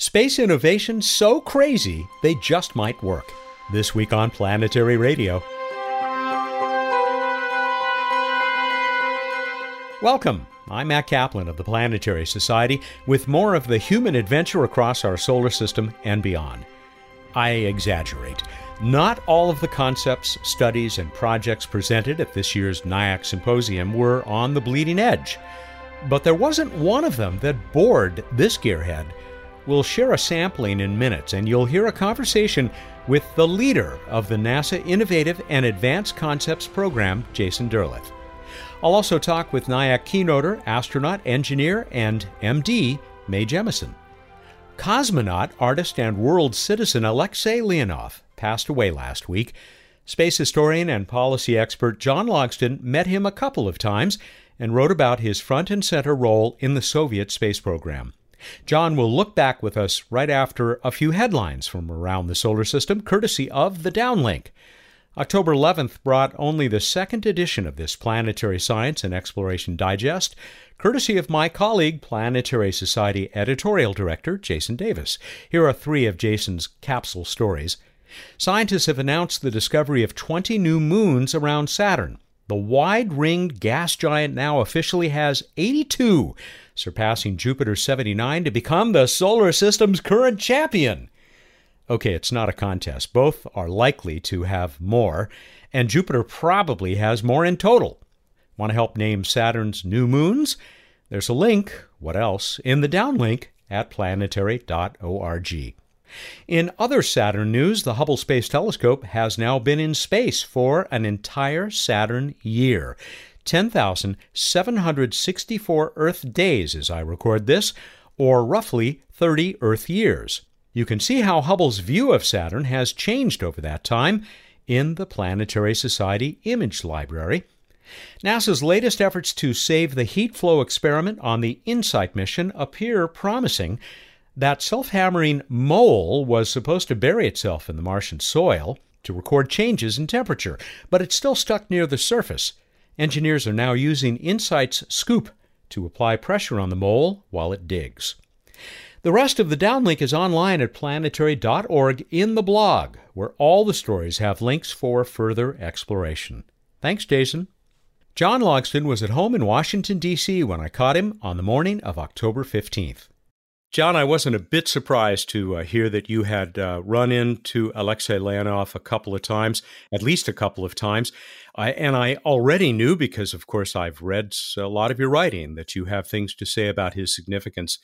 Space innovation so crazy they just might work. This week on Planetary Radio. Welcome. I'm Matt Kaplan of the Planetary Society with more of the human adventure across our solar system and beyond. I exaggerate. Not all of the concepts, studies, and projects presented at this year's NIAC Symposium were on the bleeding edge. But there wasn't one of them that bored this gearhead We'll share a sampling in minutes, and you'll hear a conversation with the leader of the NASA Innovative and Advanced Concepts program, Jason Derleth. I'll also talk with NIAC keynoter, astronaut, engineer, and MD, Mae Jemison. Cosmonaut, artist, and world citizen Alexei Leonov passed away last week. Space historian and policy expert John Logsdon met him a couple of times and wrote about his front and center role in the Soviet space program. John will look back with us right after a few headlines from around the solar system, courtesy of the Downlink. October 11th brought only the second edition of this Planetary Science and Exploration Digest, courtesy of my colleague, Planetary Society editorial director Jason Davis. Here are three of Jason's capsule stories. Scientists have announced the discovery of 20 new moons around Saturn. The wide ringed gas giant now officially has 82, surpassing Jupiter's 79 to become the solar system's current champion. Okay, it's not a contest. Both are likely to have more, and Jupiter probably has more in total. Want to help name Saturn's new moons? There's a link, what else, in the downlink at planetary.org. In other Saturn news, the Hubble Space Telescope has now been in space for an entire Saturn year. 10,764 Earth days as I record this, or roughly 30 Earth years. You can see how Hubble's view of Saturn has changed over that time in the Planetary Society Image Library. NASA's latest efforts to save the heat flow experiment on the InSight mission appear promising. That self hammering mole was supposed to bury itself in the Martian soil to record changes in temperature, but it's still stuck near the surface. Engineers are now using InSight's scoop to apply pressure on the mole while it digs. The rest of the downlink is online at planetary.org in the blog, where all the stories have links for further exploration. Thanks, Jason. John Logsdon was at home in Washington, D.C. when I caught him on the morning of October 15th. John, I wasn't a bit surprised to uh, hear that you had uh, run into Alexei Leonov a couple of times, at least a couple of times. I, and I already knew, because of course I've read a lot of your writing, that you have things to say about his significance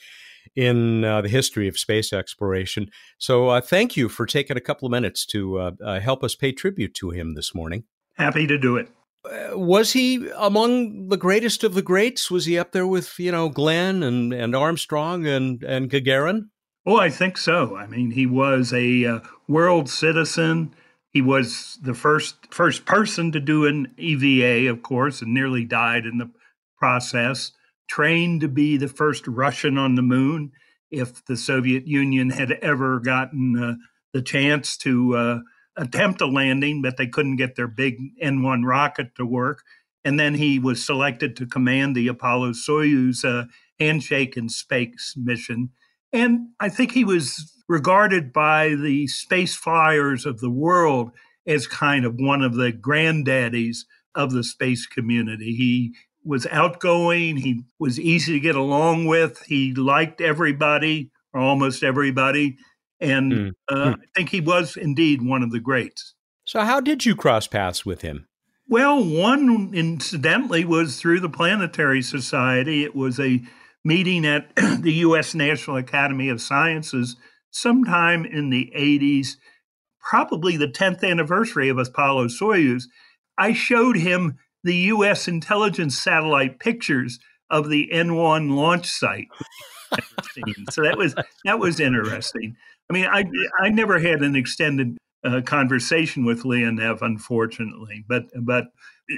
in uh, the history of space exploration. So uh, thank you for taking a couple of minutes to uh, uh, help us pay tribute to him this morning. Happy to do it. Uh, was he among the greatest of the greats? Was he up there with you know Glenn and, and Armstrong and and Gagarin? Oh, I think so. I mean, he was a uh, world citizen. He was the first first person to do an EVA, of course, and nearly died in the process. Trained to be the first Russian on the moon. If the Soviet Union had ever gotten uh, the chance to uh, attempt a landing, but they couldn't get their big N 1 rocket to work. And then he was selected to command the Apollo Soyuz uh, handshake and space mission. And I think he was regarded by the space flyers of the world as kind of one of the granddaddies of the space community. He was outgoing, he was easy to get along with, he liked everybody, or almost everybody. And mm. Uh, mm. I think he was indeed one of the greats. So, how did you cross paths with him? Well, one incidentally was through the Planetary Society. It was a meeting at the U.S. National Academy of Sciences sometime in the 80s, probably the 10th anniversary of Apollo Soyuz. I showed him the U.S. intelligence satellite pictures of the N1 launch site. so that was that was interesting. I mean, I I never had an extended uh, conversation with Leonov, unfortunately, but but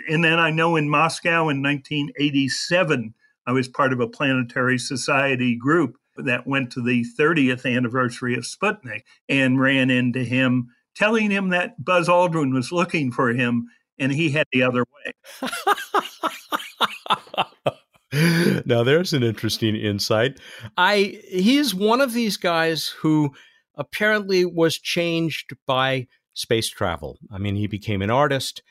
and then I know in Moscow in 1987, I was part of a planetary society group that went to the 30th anniversary of Sputnik and ran into him, telling him that Buzz Aldrin was looking for him and he had the other way. now there's an interesting insight. I he's one of these guys who apparently was changed by space travel. I mean, he became an artist,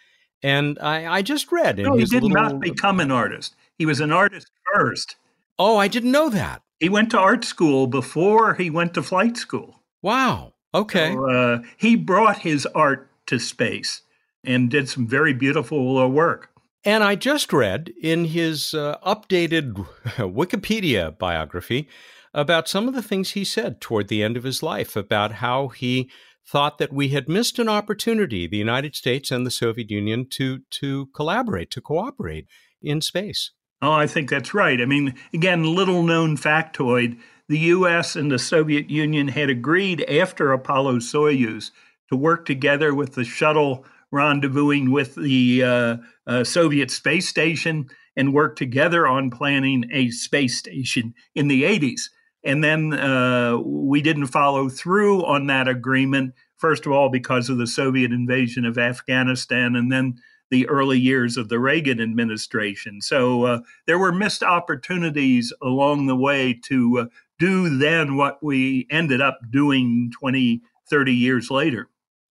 and I, I just read. No, he did little... not become an artist. He was an artist first. Oh, I didn't know that. He went to art school before he went to flight school. Wow. Okay. So, uh, he brought his art to space and did some very beautiful uh, work. And I just read in his uh, updated Wikipedia biography about some of the things he said toward the end of his life about how he thought that we had missed an opportunity, the United States and the Soviet Union, to to collaborate, to cooperate in space. Oh, I think that's right. I mean, again, little known factoid the US and the Soviet Union had agreed after Apollo Soyuz to work together with the shuttle rendezvousing with the uh, uh, Soviet space station and work together on planning a space station in the 80s. And then uh, we didn't follow through on that agreement, first of all, because of the Soviet invasion of Afghanistan, and then the early years of the Reagan administration. So uh, there were missed opportunities along the way to uh, do then what we ended up doing 20, 30 years later.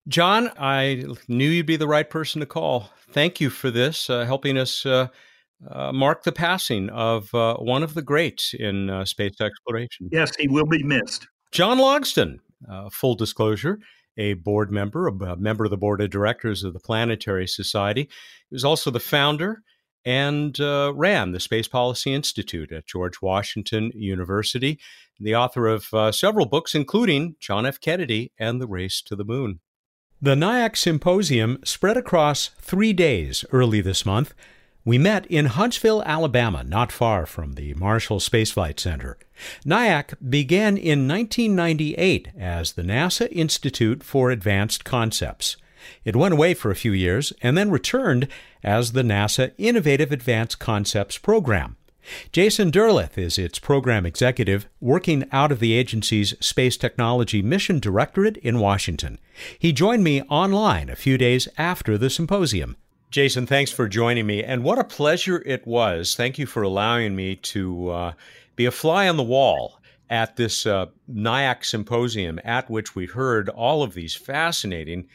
John, I knew you'd be the right person to call. Thank you for this, uh, helping us uh, mark the passing of uh, one of the greats in uh, space exploration. Yes, he will be missed. John Logsdon, uh, full disclosure, a board member, a member of the board of directors of the Planetary Society. He was also the founder and uh, ran the Space Policy Institute at George Washington University, the author of uh, several books, including John F. Kennedy and the Race to the Moon. The NIAC Symposium spread across three days early this month. We met in Huntsville, Alabama, not far from the Marshall Space Flight Center. NIAC began in 1998 as the NASA Institute for Advanced Concepts. It went away for a few years and then returned as the NASA Innovative Advanced Concepts Program. Jason Derleth is its program executive working out of the agency's Space Technology Mission Directorate in Washington. He joined me online a few days after the symposium. Jason, thanks for joining me, and what a pleasure it was. Thank you for allowing me to uh, be a fly on the wall at this uh, NIAC symposium, at which we heard all of these fascinating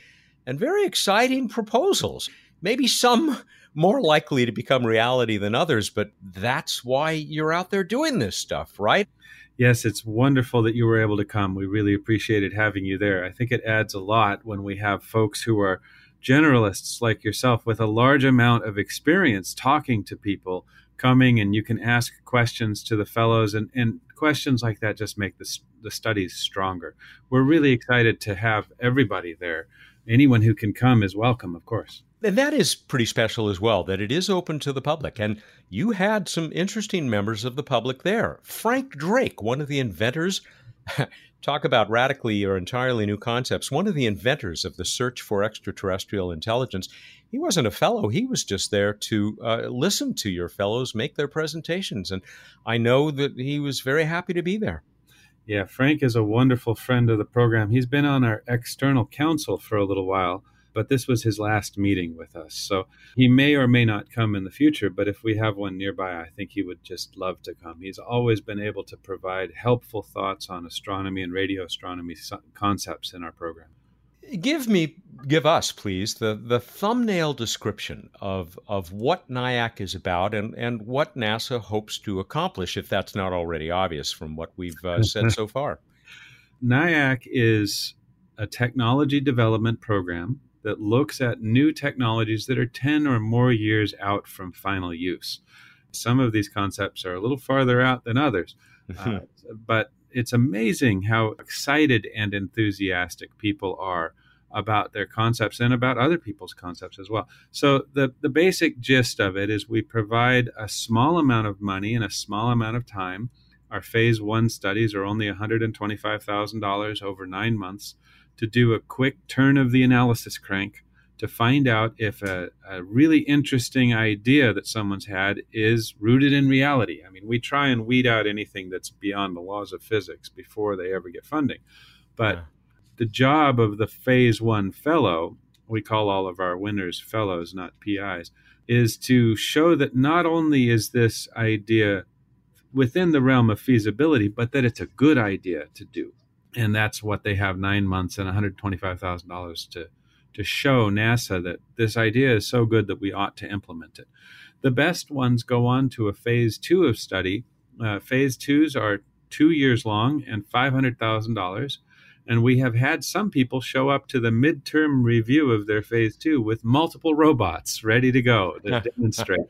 and very exciting proposals. Maybe some more likely to become reality than others, but that's why you're out there doing this stuff, right? Yes, it's wonderful that you were able to come. We really appreciated having you there. I think it adds a lot when we have folks who are generalists like yourself with a large amount of experience talking to people coming and you can ask questions to the fellows and, and questions like that just make the, the studies stronger. We're really excited to have everybody there anyone who can come is welcome, of course. And that is pretty special as well, that it is open to the public. And you had some interesting members of the public there. Frank Drake, one of the inventors, talk about radically or entirely new concepts, one of the inventors of the search for extraterrestrial intelligence. He wasn't a fellow, he was just there to uh, listen to your fellows make their presentations. And I know that he was very happy to be there. Yeah, Frank is a wonderful friend of the program. He's been on our external council for a little while, but this was his last meeting with us. So he may or may not come in the future, but if we have one nearby, I think he would just love to come. He's always been able to provide helpful thoughts on astronomy and radio astronomy concepts in our program. Give me, give us, please, the, the thumbnail description of, of what NIAC is about and, and what NASA hopes to accomplish, if that's not already obvious from what we've uh, said so far. NIAC is a technology development program that looks at new technologies that are 10 or more years out from final use. Some of these concepts are a little farther out than others, uh, but it's amazing how excited and enthusiastic people are about their concepts and about other people's concepts as well. So the the basic gist of it is we provide a small amount of money and a small amount of time. Our phase 1 studies are only $125,000 over 9 months to do a quick turn of the analysis crank to find out if a, a, really interesting idea that someone's had is rooted in reality. I mean, we try and weed out anything that's beyond the laws of physics before they ever get funding. But yeah. the job of the phase one fellow, we call all of our winners fellows, not PIs. is to show that not only is this idea within the realm of feasibility, but that it's a good idea to do. And that's what they have nine months and $125,000 to, to show NASA that this idea is so good that we ought to implement it. The best ones go on to a phase two of study. Uh, phase twos are two years long and $500,000. And we have had some people show up to the midterm review of their phase two with multiple robots ready to go to demonstrate.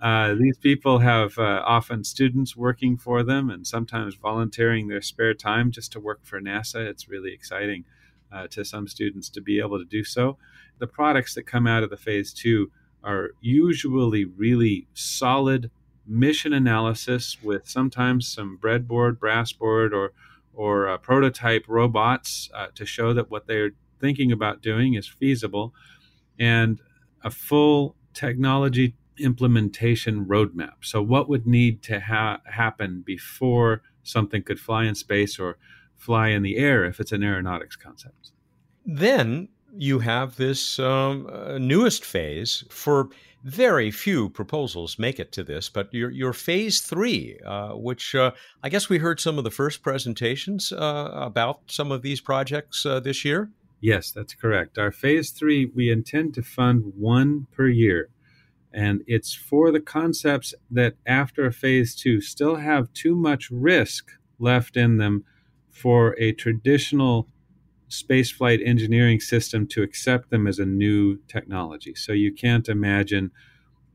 Uh, these people have uh, often students working for them and sometimes volunteering their spare time just to work for NASA. It's really exciting uh, to some students to be able to do so. The products that come out of the phase two are usually really solid mission analysis with sometimes some breadboard, brass board, or or uh, prototype robots uh, to show that what they're thinking about doing is feasible, and a full technology implementation roadmap. So, what would need to ha- happen before something could fly in space or fly in the air if it's an aeronautics concept? Then you have this um, uh, newest phase for very few proposals make it to this, but your, your phase three, uh, which uh, I guess we heard some of the first presentations uh, about some of these projects uh, this year. Yes, that's correct. Our phase three, we intend to fund one per year. And it's for the concepts that after phase two still have too much risk left in them for a traditional spaceflight engineering system to accept them as a new technology. So you can't imagine,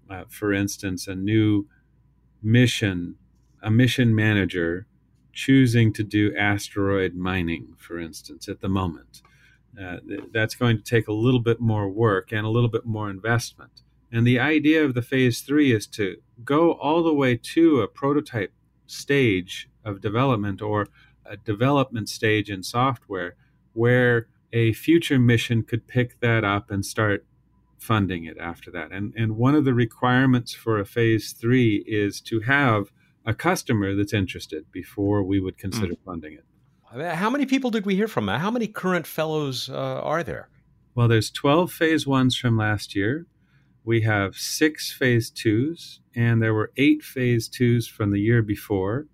uh, for instance, a new mission, a mission manager choosing to do asteroid mining, for instance, at the moment. Uh, th- that's going to take a little bit more work and a little bit more investment. And the idea of the phase three is to go all the way to a prototype stage of development or a development stage in software where a future mission could pick that up and start funding it after that. And, and one of the requirements for a phase three is to have a customer that's interested before we would consider mm. funding it. How many people did we hear from? How many current fellows uh, are there? Well, there's 12 phase ones from last year. We have six phase twos, and there were eight phase twos from the year before,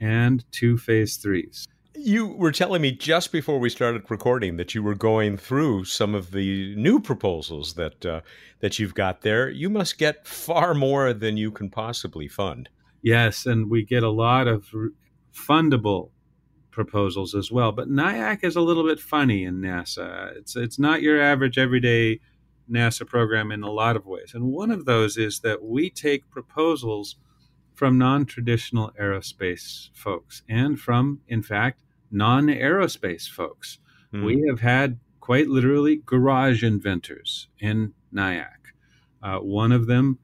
and two phase threes. You were telling me just before we started recording that you were going through some of the new proposals that uh, that you've got there. You must get far more than you can possibly fund. Yes, and we get a lot of fundable proposals as well. But NIAC is a little bit funny in NASA. It's it's not your average everyday NASA program in a lot of ways. And one of those is that we take proposals from non traditional aerospace folks and from, in fact, non aerospace folks. Mm. We have had quite literally garage inventors in NIAC. Uh, one of them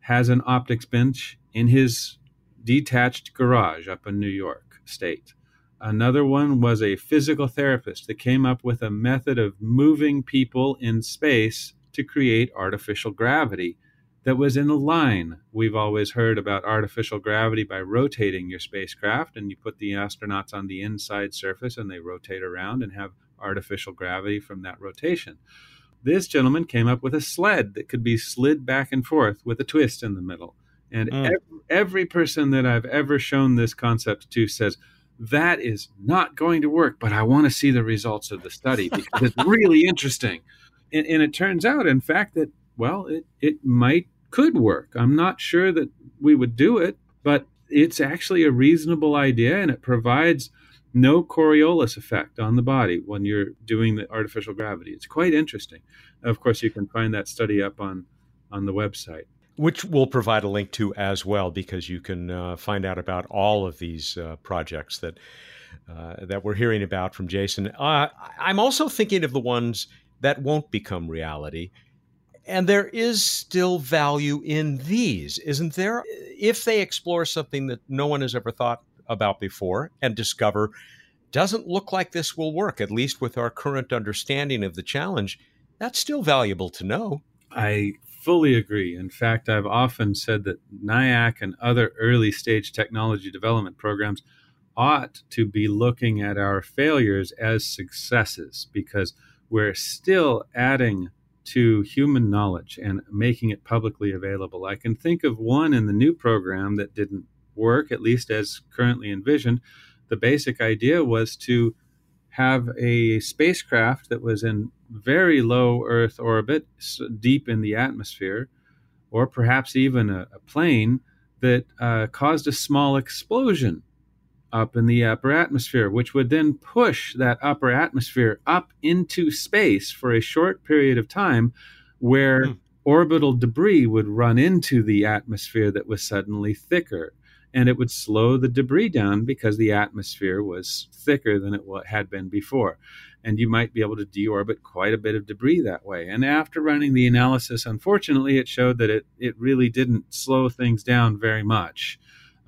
has an optics bench in his detached garage up in New York State. Another one was a physical therapist that came up with a method of moving people in space to create artificial gravity that was in line. We've always heard about artificial gravity by rotating your spacecraft, and you put the astronauts on the inside surface and they rotate around and have artificial gravity from that rotation. This gentleman came up with a sled that could be slid back and forth with a twist in the middle. And mm. every, every person that I've ever shown this concept to says, that is not going to work, but I want to see the results of the study because it's really interesting and, and it turns out, in fact, that well, it it might could work. I'm not sure that we would do it, but it's actually a reasonable idea, and it provides no Coriolis effect on the body when you're doing the artificial gravity. It's quite interesting. Of course, you can find that study up on on the website. Which we'll provide a link to as well, because you can uh, find out about all of these uh, projects that uh, that we're hearing about from Jason. Uh, I'm also thinking of the ones that won't become reality. And there is still value in these, isn't there? If they explore something that no one has ever thought about before and discover doesn't look like this will work, at least with our current understanding of the challenge, that's still valuable to know. I fully agree. In fact, I've often said that NIAC and other early stage technology development programs ought to be looking at our failures as successes because we're still adding to human knowledge and making it publicly available. I can think of one in the new program that didn't work, at least as currently envisioned. The basic idea was to have a spacecraft that was in very low Earth orbit, deep in the atmosphere, or perhaps even a, a plane that uh, caused a small explosion up in the upper atmosphere, which would then push that upper atmosphere up into space for a short period of time where mm. orbital debris would run into the atmosphere that was suddenly thicker and it would slow the debris down because the atmosphere was thicker than it had been before. And you might be able to deorbit quite a bit of debris that way. And after running the analysis, unfortunately, it showed that it, it really didn't slow things down very much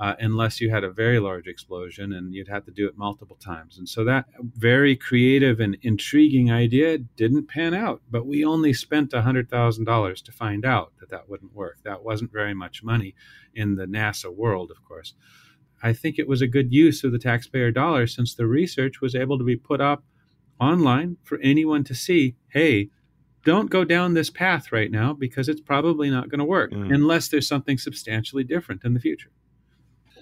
uh, unless you had a very large explosion and you'd have to do it multiple times. And so that very creative and intriguing idea didn't pan out, but we only spent $100,000 to find out that that wouldn't work. That wasn't very much money in the NASA world, of course. I think it was a good use of the taxpayer dollar since the research was able to be put up online for anyone to see hey, don't go down this path right now because it's probably not going to work mm. unless there's something substantially different in the future.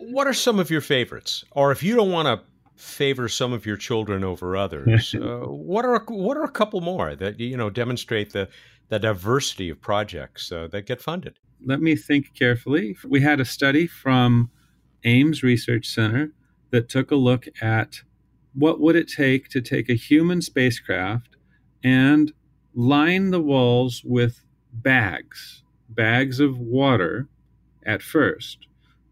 What are some of your favorites? Or if you don't want to favor some of your children over others, uh, what are what are a couple more that you know demonstrate the the diversity of projects uh, that get funded? Let me think carefully. We had a study from Ames Research Center that took a look at what would it take to take a human spacecraft and line the walls with bags, bags of water at first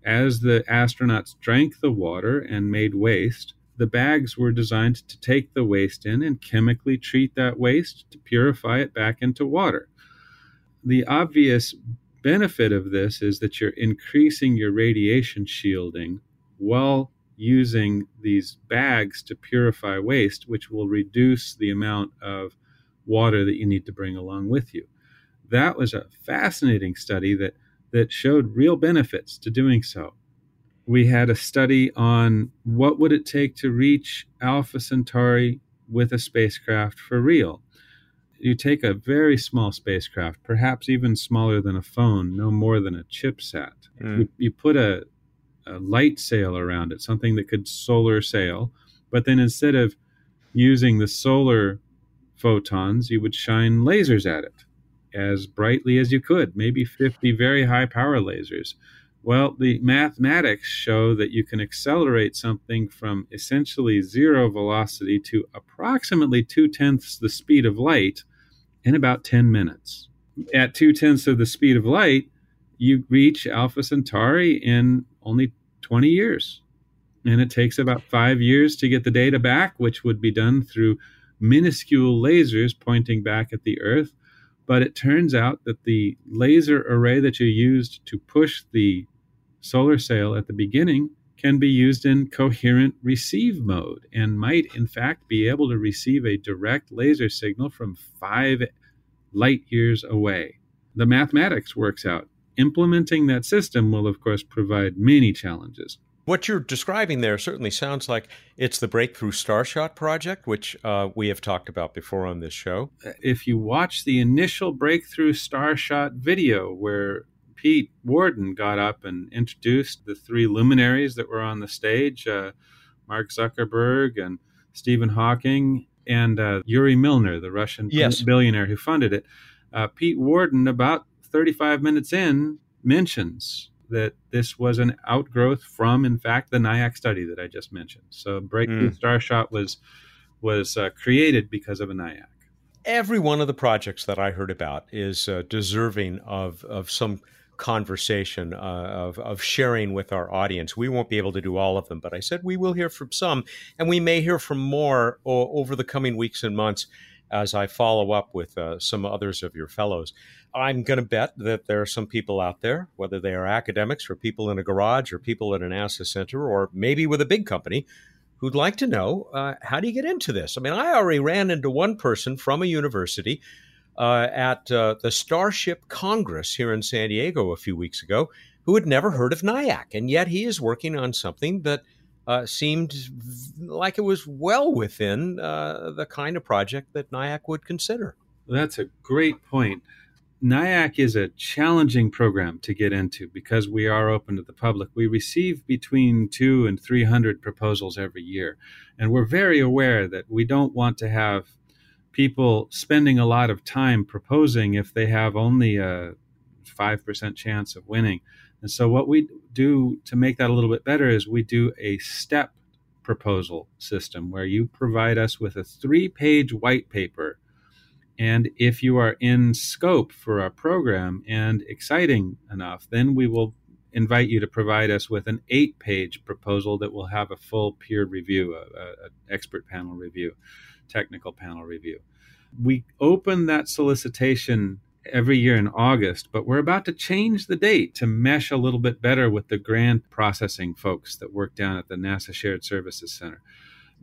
as the astronauts drank the water and made waste, the bags were designed to take the waste in and chemically treat that waste to purify it back into water. The obvious benefit of this is that you're increasing your radiation shielding while using these bags to purify waste, which will reduce the amount of water that you need to bring along with you. That was a fascinating study that that showed real benefits to doing so. We had a study on what would it take to reach Alpha Centauri with a spacecraft for real. You take a very small spacecraft, perhaps even smaller than a phone, no more than a chipset. Mm. You, you, put a, a light sail around it, something that could solar sail, but then instead of using the solar photons, you would shine lasers at it as brightly as you could, maybe 50 very high power lasers. Well, the mathematics show that you can accelerate something from essentially zero velocity to approximately two tenths the speed of light in about 10 minutes. At two tenths of the speed of light, you reach Alpha Centauri in only 20 years. And it takes about five years to get the data back, which would be done through minuscule lasers pointing back at the Earth but it turns out that the laser array that you used to push the solar sail at the beginning can be used in coherent receive mode and might, in fact, be able to receive a direct laser signal from five light years away. The mathematics works out. Implementing that system will, of course, provide many challenges. What you're describing there certainly sounds like it's the Breakthrough Starshot project, which uh, we have talked about before on this show. If you watch the initial Breakthrough Starshot video where Pete Worden got up and introduced the three luminaries that were on the stage uh, Mark Zuckerberg and Stephen Hawking and uh, Yuri Milner, the Russian yes. billionaire who funded it. Uh, Pete Worden, about 35 minutes in, mentions that this was an outgrowth from, in fact, the NIAC study that I just mentioned. So Breakthrough mm. Starshot was was uh, created because of a NIAC. Every one of the projects that I heard about is uh, deserving of of some conversation uh, of of sharing with our audience. We won't be able to do all of them, but I said we will hear from some, and we may hear from more o- over the coming weeks and months as I follow up with uh, some others of your fellows. I'm going to bet that there are some people out there, whether they are academics or people in a garage or people at an NASA center or maybe with a big company, who'd like to know uh, how do you get into this? I mean, I already ran into one person from a university uh, at uh, the Starship Congress here in San Diego a few weeks ago who had never heard of NIAC, and yet he is working on something that uh, seemed like it was well within uh, the kind of project that NIAC would consider. That's a great point. NIAC is a challenging program to get into because we are open to the public. We receive between two and 300 proposals every year. And we're very aware that we don't want to have people spending a lot of time proposing if they have only a 5% chance of winning. And so, what we do to make that a little bit better is we do a step proposal system where you provide us with a three page white paper. And if you are in scope for our program and exciting enough, then we will invite you to provide us with an eight page proposal that will have a full peer review, an expert panel review, technical panel review. We open that solicitation every year in August, but we're about to change the date to mesh a little bit better with the grant processing folks that work down at the NASA Shared Services Center.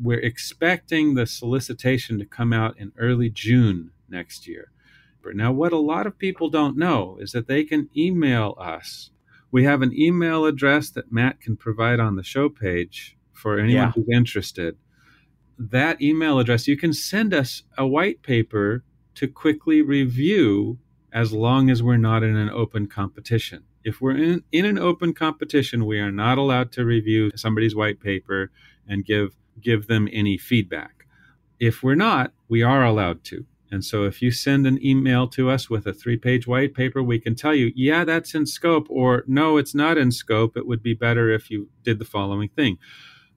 We're expecting the solicitation to come out in early June next year. Now, what a lot of people don't know is that they can email us. We have an email address that Matt can provide on the show page for anyone yeah. who's interested. That email address, you can send us a white paper to quickly review as long as we're not in an open competition. If we're in, in an open competition, we are not allowed to review somebody's white paper and give give them any feedback. If we're not, we are allowed to. And so if you send an email to us with a three page white paper, we can tell you, yeah, that's in scope, or no, it's not in scope. It would be better if you did the following thing.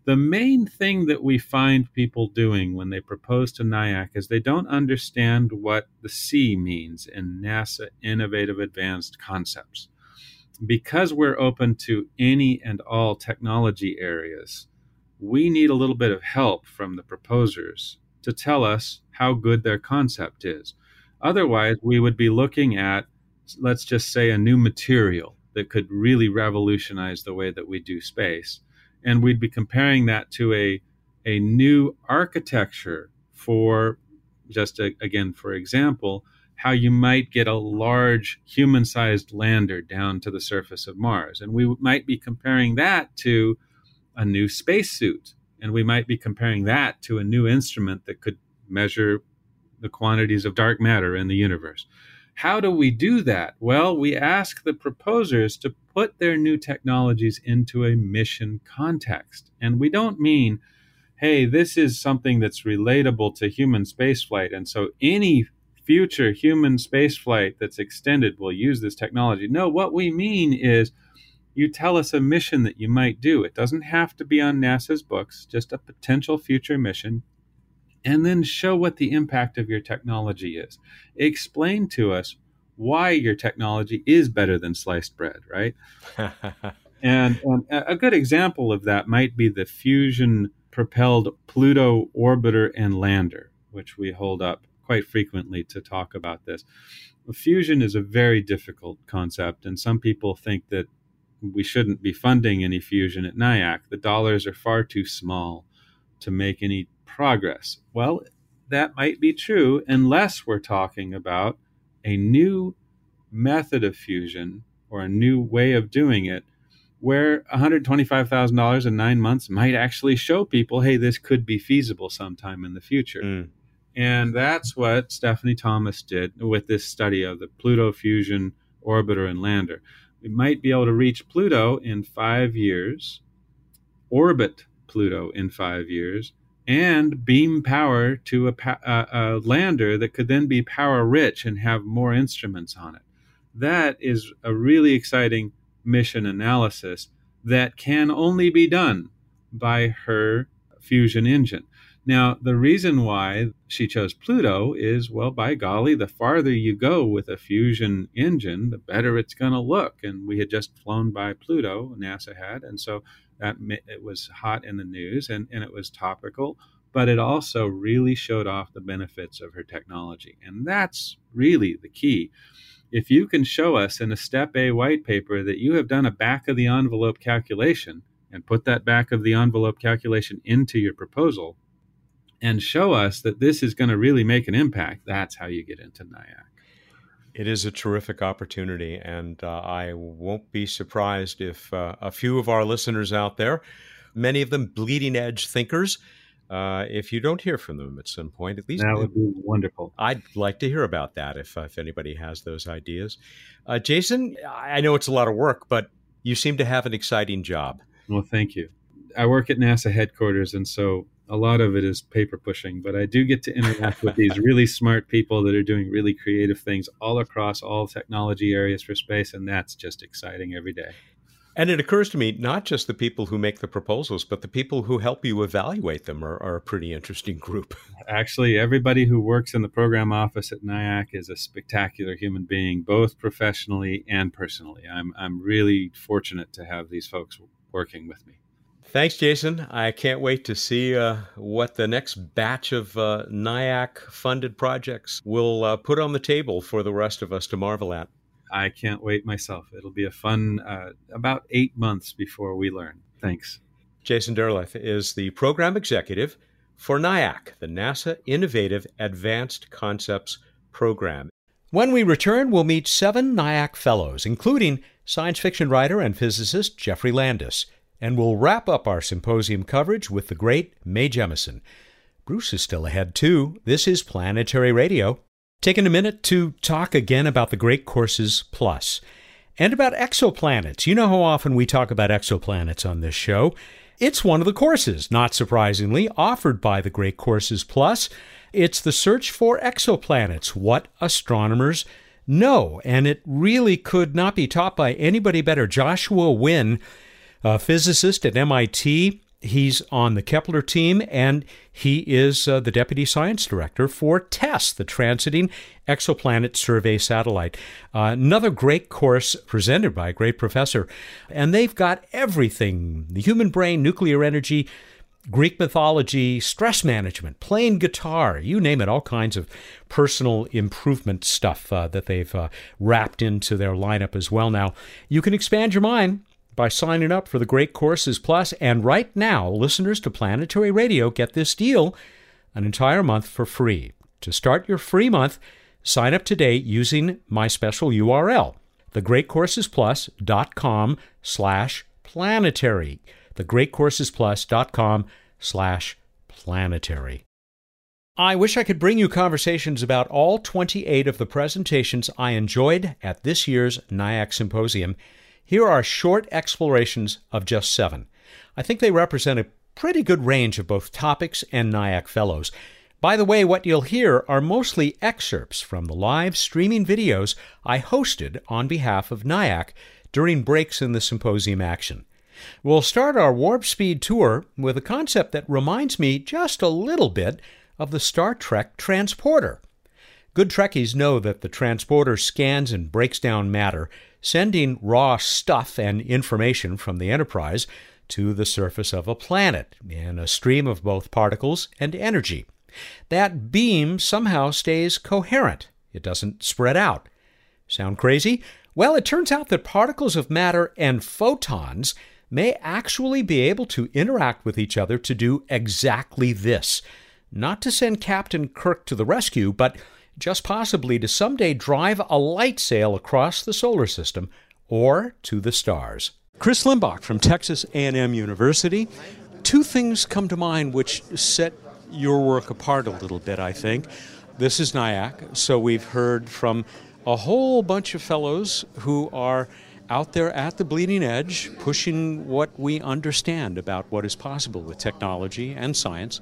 The main thing that we find people doing when they propose to NIAC is they don't understand what the C means in NASA Innovative Advanced Concepts. Because we're open to any and all technology areas, we need a little bit of help from the proposers to tell us how good their concept is. Otherwise, we would be looking at, let's just say, a new material that could really revolutionize the way that we do space and we'd be comparing that to a a new architecture for just a, again for example how you might get a large human-sized lander down to the surface of Mars. And we might be comparing that to a new spacesuit and we might be comparing that to a new instrument that could measure the quantities of dark matter in the universe how do we do that? Well, we ask the proposers to put their new technologies into a mission context. And we don't mean, hey, this is something that's relatable to human spaceflight. And so any future human spaceflight that's extended will use this technology. No, what we mean is you tell us a mission that you might do. It doesn't have to be on NASA's books, just a potential future mission and then show what the impact of your technology is. Explain to us why your technology is better than sliced bread, right? and, and a good example of that might be the fusion propelled Pluto orbiter and lander, which we hold up quite frequently to talk about this. Fusion is a very difficult concept, and some people think that we shouldn't be funding any fusion at NIAC. The dollars are far too small to make any progress. Well, that might be true unless we're talking about a new method of fusion or a new way of doing it where $125,000 in nine months might actually show people, hey, this could be feasible sometime in the future. Mm. And that's what Stephanie Thomas did with this study of the Pluto fusion orbiter and lander. We might be able to reach Pluto in five years, orbit Pluto in five years, and beam power to a, a, a, lander that could then be power rich and have more instruments on it. That is a really exciting mission analysis that can only be done by her fusion engine. Now, the reason why she chose Pluto is well, by golly, the farther you go with a fusion engine, the better it's going to look. And we had just flown by Pluto, NASA had, and so that it was hot in the news and, and it was topical but it also really showed off the benefits of her technology. And that's really the key. If you can show us in a step a white paper that you have done a back of the envelope calculation and put that back of the envelope calculation into your proposal and show us that this is going to really make an impact that's how you get into NIAC it is a terrific opportunity, and uh, I won't be surprised if uh, a few of our listeners out there, many of them bleeding edge thinkers, Uh, if you don't hear from them at some point, at least that would be wonderful. I'd like to hear about that if, if anybody has those ideas. Uh, Jason, I know it's a lot of work, but you seem to have an exciting job. Well, thank you. I work at NASA headquarters, and so a lot of it is paper pushing, but I do get to interact with these really smart people that are doing really creative things all across all technology areas for space, and that's just exciting every day. And it occurs to me, not just the people who make the proposals, but the people who help you evaluate them are, are, a pretty interesting group. Actually, everybody who works in the program office at NIAC is a spectacular human being, both professionally and personally. I'm, I'm really fortunate to have these folks working with me. Thanks, Jason. I can't wait to see uh, what the next batch of uh, NIAC funded projects will uh, put on the table for the rest of us to marvel at. I can't wait myself. It'll be a fun uh, about eight months before we learn. Thanks. Jason Derleth is the program executive for NIAC, the NASA Innovative Advanced Concepts Program. When we return, we'll meet seven NIAC fellows, including science fiction writer and physicist Geoffrey Landis, and we'll wrap up our symposium coverage with the great Mae Jemison. Bruce is still ahead, too. This is Planetary Radio. Taking a minute to talk again about the Great Courses Plus and about exoplanets. You know how often we talk about exoplanets on this show. It's one of the courses, not surprisingly, offered by the Great Courses Plus. It's the search for exoplanets, what astronomers know. And it really could not be taught by anybody better. Joshua Winn, a physicist at MIT, He's on the Kepler team, and he is uh, the deputy science director for TESS, the Transiting Exoplanet Survey Satellite. Uh, another great course presented by a great professor. And they've got everything the human brain, nuclear energy, Greek mythology, stress management, playing guitar, you name it, all kinds of personal improvement stuff uh, that they've uh, wrapped into their lineup as well. Now, you can expand your mind by signing up for the Great Courses Plus. And right now, listeners to Planetary Radio get this deal an entire month for free. To start your free month, sign up today using my special URL, thegreatcoursesplus.com slash planetary. Thegreatcoursesplus.com slash planetary. I wish I could bring you conversations about all 28 of the presentations I enjoyed at this year's NIAC Symposium. Here are short explorations of just seven. I think they represent a pretty good range of both topics and NIAC Fellows. By the way, what you'll hear are mostly excerpts from the live streaming videos I hosted on behalf of NIAC during breaks in the symposium action. We'll start our warp speed tour with a concept that reminds me just a little bit of the Star Trek transporter. Good Trekkies know that the transporter scans and breaks down matter, sending raw stuff and information from the Enterprise to the surface of a planet in a stream of both particles and energy. That beam somehow stays coherent, it doesn't spread out. Sound crazy? Well, it turns out that particles of matter and photons may actually be able to interact with each other to do exactly this. Not to send Captain Kirk to the rescue, but just possibly to someday drive a light sail across the solar system or to the stars. Chris Limbach from Texas A&M University. Two things come to mind which set your work apart a little bit, I think. This is NIAC, so we've heard from a whole bunch of fellows who are out there at the bleeding edge, pushing what we understand about what is possible with technology and science.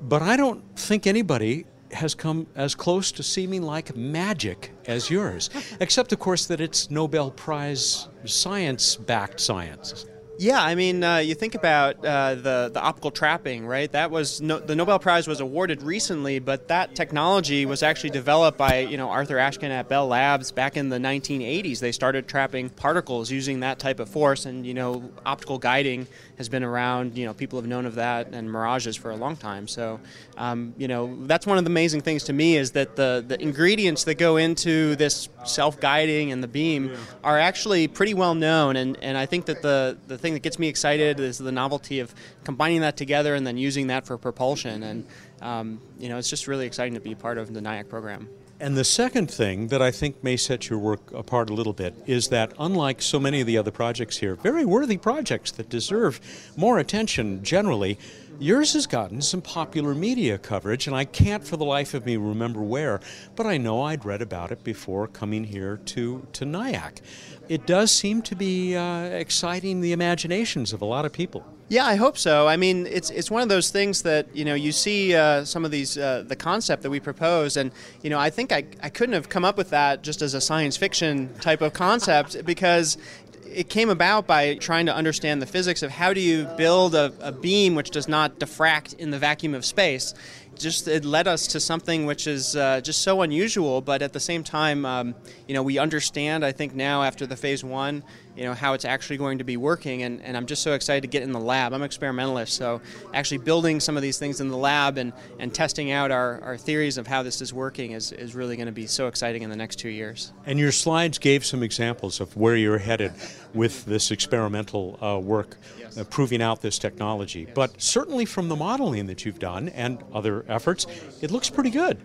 But I don't think anybody has come as close to seeming like magic as yours, except, of course, that it's Nobel Prize science backed science. Yeah, I mean, uh, you think about uh, the the optical trapping, right? That was no, the Nobel Prize was awarded recently, but that technology was actually developed by you know Arthur Ashkin at Bell Labs back in the 1980s. They started trapping particles using that type of force, and you know optical guiding has been around. You know, people have known of that and mirages for a long time. So, um, you know, that's one of the amazing things to me is that the the ingredients that go into this self-guiding and the beam yeah. are actually pretty well known, and and I think that the the thing that gets me excited is the novelty of combining that together and then using that for propulsion. And um, you know, it's just really exciting to be part of the NIAC program. And the second thing that I think may set your work apart a little bit is that, unlike so many of the other projects here, very worthy projects that deserve more attention generally, Yours has gotten some popular media coverage, and I can't for the life of me remember where, but I know I'd read about it before coming here to, to NIAC. It does seem to be uh, exciting the imaginations of a lot of people. Yeah, I hope so. I mean, it's it's one of those things that you know you see uh, some of these uh, the concept that we propose, and you know I think I, I couldn't have come up with that just as a science fiction type of concept because it came about by trying to understand the physics of how do you build a, a beam which does not diffract in the vacuum of space just it led us to something which is uh, just so unusual, but at the same time, um, you know, we understand. I think now after the phase one, you know, how it's actually going to be working, and, and I'm just so excited to get in the lab. I'm an experimentalist, so actually building some of these things in the lab and, and testing out our, our theories of how this is working is, is really going to be so exciting in the next two years. And your slides gave some examples of where you're headed with this experimental uh, work. Uh, proving out this technology. But certainly from the modeling that you've done and other efforts, it looks pretty good.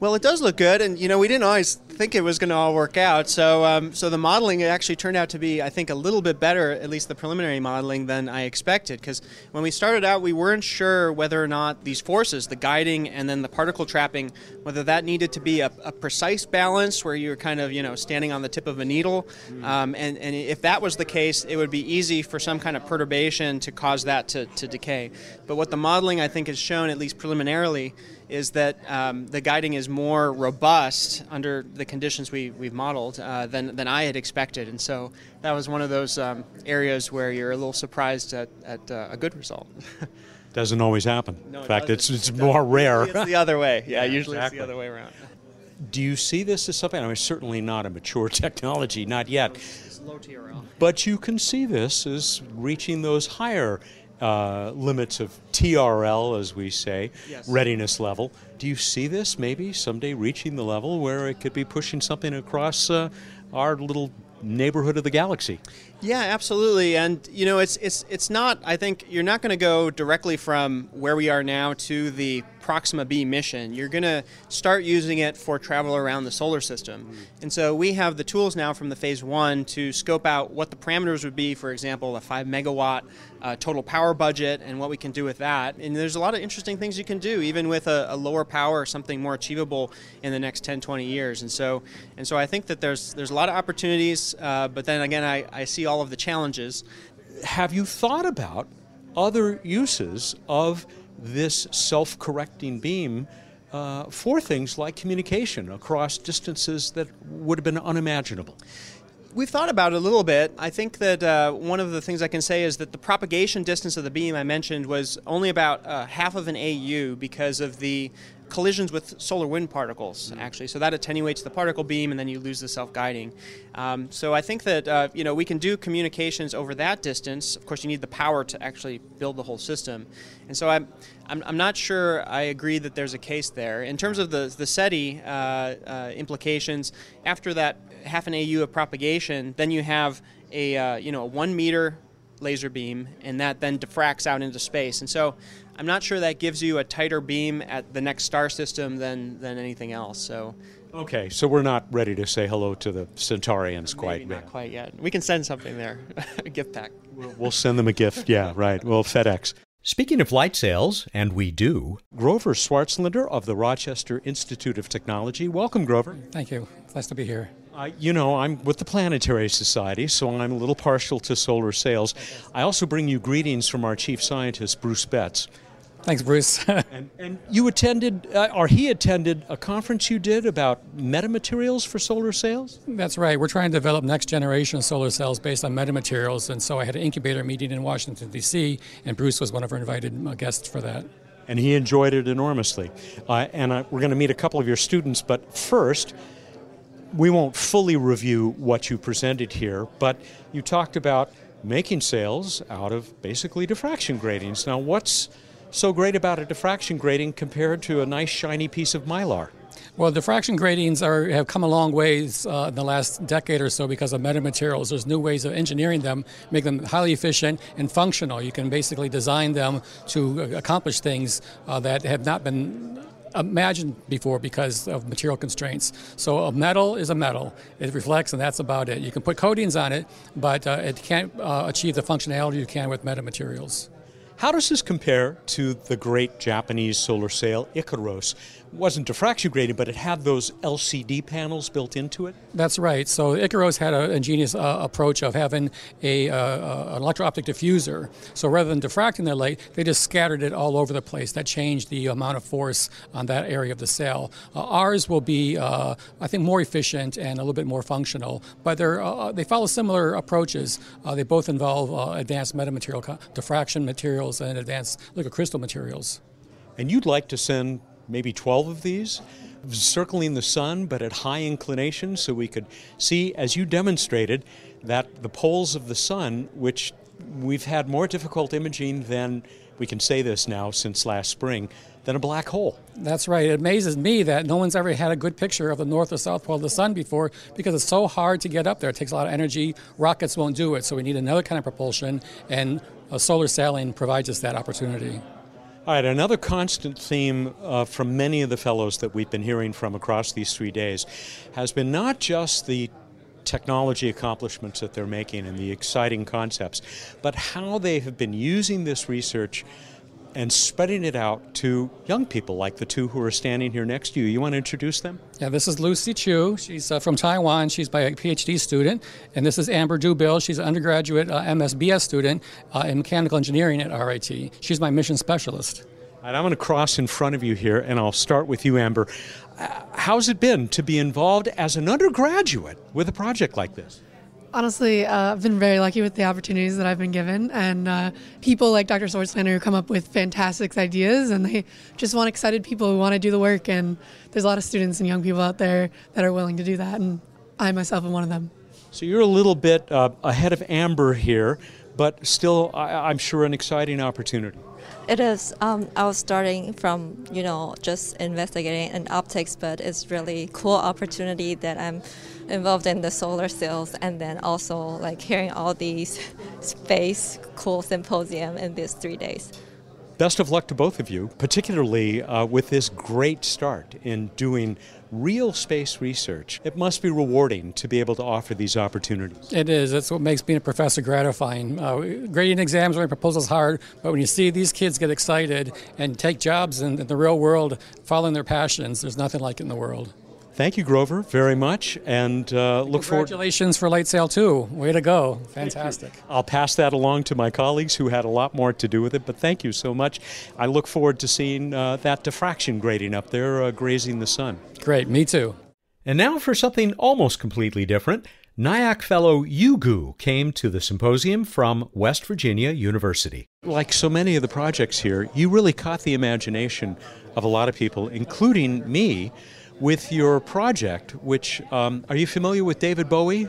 Well, it does look good, and you know we didn't always think it was going to all work out. So, um, so the modeling actually turned out to be, I think, a little bit better, at least the preliminary modeling, than I expected. Because when we started out, we weren't sure whether or not these forces, the guiding and then the particle trapping, whether that needed to be a, a precise balance where you're kind of, you know, standing on the tip of a needle. Mm. Um, and, and if that was the case, it would be easy for some kind of perturbation to cause that to, to decay. But what the modeling, I think, has shown, at least preliminarily, is that um, the guiding is more robust under the conditions we, we've modeled uh, than, than I had expected. And so that was one of those um, areas where you're a little surprised at, at uh, a good result. doesn't always happen. No, In fact, it's, it's more rare. It's the other way. Yeah, yeah usually exactly. it's the other way around. Do you see this as something? I mean, certainly not a mature technology, not yet. It's low TRL. But you can see this as reaching those higher uh, limits of TRL, as we say, yes. readiness level. Do you see this maybe someday reaching the level where it could be pushing something across uh, our little neighborhood of the galaxy? Yeah, absolutely. And you know, it's it's it's not. I think you're not going to go directly from where we are now to the Proxima B mission. You're going to start using it for travel around the solar system. Mm-hmm. And so we have the tools now from the phase one to scope out what the parameters would be. For example, a five megawatt uh, total power budget and what we can do with that. And there's a lot of interesting things you can do, even with a, a lower power or something more achievable in the next 10, 20 years. And so, and so I think that there's there's a lot of opportunities. Uh, but then again, I, I see all of the challenges. Have you thought about other uses of this self correcting beam uh, for things like communication across distances that would have been unimaginable? We've thought about it a little bit. I think that uh, one of the things I can say is that the propagation distance of the beam I mentioned was only about uh, half of an AU because of the collisions with solar wind particles, mm-hmm. actually. So that attenuates the particle beam, and then you lose the self-guiding. Um, so I think that uh, you know we can do communications over that distance. Of course, you need the power to actually build the whole system. And so I'm, I'm, I'm not sure I agree that there's a case there. In terms of the, the SETI uh, uh, implications, after that half an AU of propagation, then you have a uh, you know a one meter laser beam, and that then diffracts out into space. And so I'm not sure that gives you a tighter beam at the next star system than, than anything else. So. Okay, so we're not ready to say hello to the Centaurians Maybe quite not yet. quite yet. We can send something there, a gift pack. We'll, we'll send them a gift. Yeah, right. Well, FedEx. Speaking of light sails, and we do, Grover Swartzlander of the Rochester Institute of Technology. Welcome, Grover. Thank you. Nice to be here. Uh, you know, I'm with the Planetary Society, so I'm a little partial to solar sails. I also bring you greetings from our chief scientist, Bruce Betts. Thanks, Bruce. and, and, you attended, uh, or he attended, a conference you did about metamaterials for solar cells? That's right. We're trying to develop next generation solar cells based on metamaterials. And so I had an incubator meeting in Washington, D.C., and Bruce was one of our invited uh, guests for that. And he enjoyed it enormously. Uh, and uh, we're going to meet a couple of your students, but first, we won't fully review what you presented here, but you talked about making sails out of basically diffraction gratings. Now, what's so great about a diffraction grating compared to a nice shiny piece of mylar? Well, diffraction gratings are, have come a long ways uh, in the last decade or so because of metamaterials. There's new ways of engineering them, make them highly efficient and functional. You can basically design them to accomplish things uh, that have not been imagined before because of material constraints. So a metal is a metal. It reflects, and that's about it. You can put coatings on it, but uh, it can't uh, achieve the functionality you can with metamaterials. How does this compare to the great Japanese solar sail IKAROS? Wasn't diffraction grating, but it had those LCD panels built into it. That's right. So IKAROS had an ingenious uh, approach of having a, uh, uh, an electro-optic diffuser. So rather than diffracting the light, they just scattered it all over the place. That changed the amount of force on that area of the sail. Uh, ours will be, uh, I think, more efficient and a little bit more functional, but they're, uh, they follow similar approaches. they both involve advanced metamaterial diffraction materials and advanced liquid crystal materials. And you'd like to send maybe 12 of these circling the sun but at high inclination so we could see, as you demonstrated, that the poles of the sun, which we've had more difficult imaging than we can say this now since last spring, than a black hole. That's right. It amazes me that no one's ever had a good picture of the north or south pole of the sun before because it's so hard to get up there. It takes a lot of energy. Rockets won't do it, so we need another kind of propulsion, and a solar sailing provides us that opportunity. All right, another constant theme uh, from many of the fellows that we've been hearing from across these three days has been not just the technology accomplishments that they're making and the exciting concepts, but how they have been using this research and spreading it out to young people like the two who are standing here next to you. You want to introduce them? Yeah, this is Lucy Chu. She's uh, from Taiwan. She's by a PhD student. And this is Amber Dubill. She's an undergraduate uh, MSBS student uh, in mechanical engineering at RIT. She's my mission specialist. Right, I'm going to cross in front of you here, and I'll start with you, Amber. Uh, how's it been to be involved as an undergraduate with a project like this? Honestly, uh, I've been very lucky with the opportunities that I've been given, and uh, people like Dr. Swartzlander who come up with fantastic ideas, and they just want excited people who want to do the work. And there's a lot of students and young people out there that are willing to do that, and I myself am one of them. So you're a little bit uh, ahead of Amber here, but still, I- I'm sure, an exciting opportunity. It is. Um, I was starting from you know just investigating in optics, but it's really cool opportunity that I'm involved in the solar sails and then also like hearing all these space cool symposium in these three days. Best of luck to both of you, particularly uh, with this great start in doing real space research. It must be rewarding to be able to offer these opportunities. It is. That's what makes being a professor gratifying. Uh, grading exams, writing proposals hard, but when you see these kids get excited and take jobs in, in the real world, following their passions, there's nothing like it in the world. Thank you, Grover, very much, and uh, look forward. Congratulations for Light Sail 2. Way to go. Fantastic. I'll pass that along to my colleagues who had a lot more to do with it, but thank you so much. I look forward to seeing uh, that diffraction grating up there uh, grazing the sun. Great, me too. And now for something almost completely different. NIAC fellow Yu Gu came to the symposium from West Virginia University. Like so many of the projects here, you really caught the imagination of a lot of people, including me with your project, which um, are you familiar with David Bowie?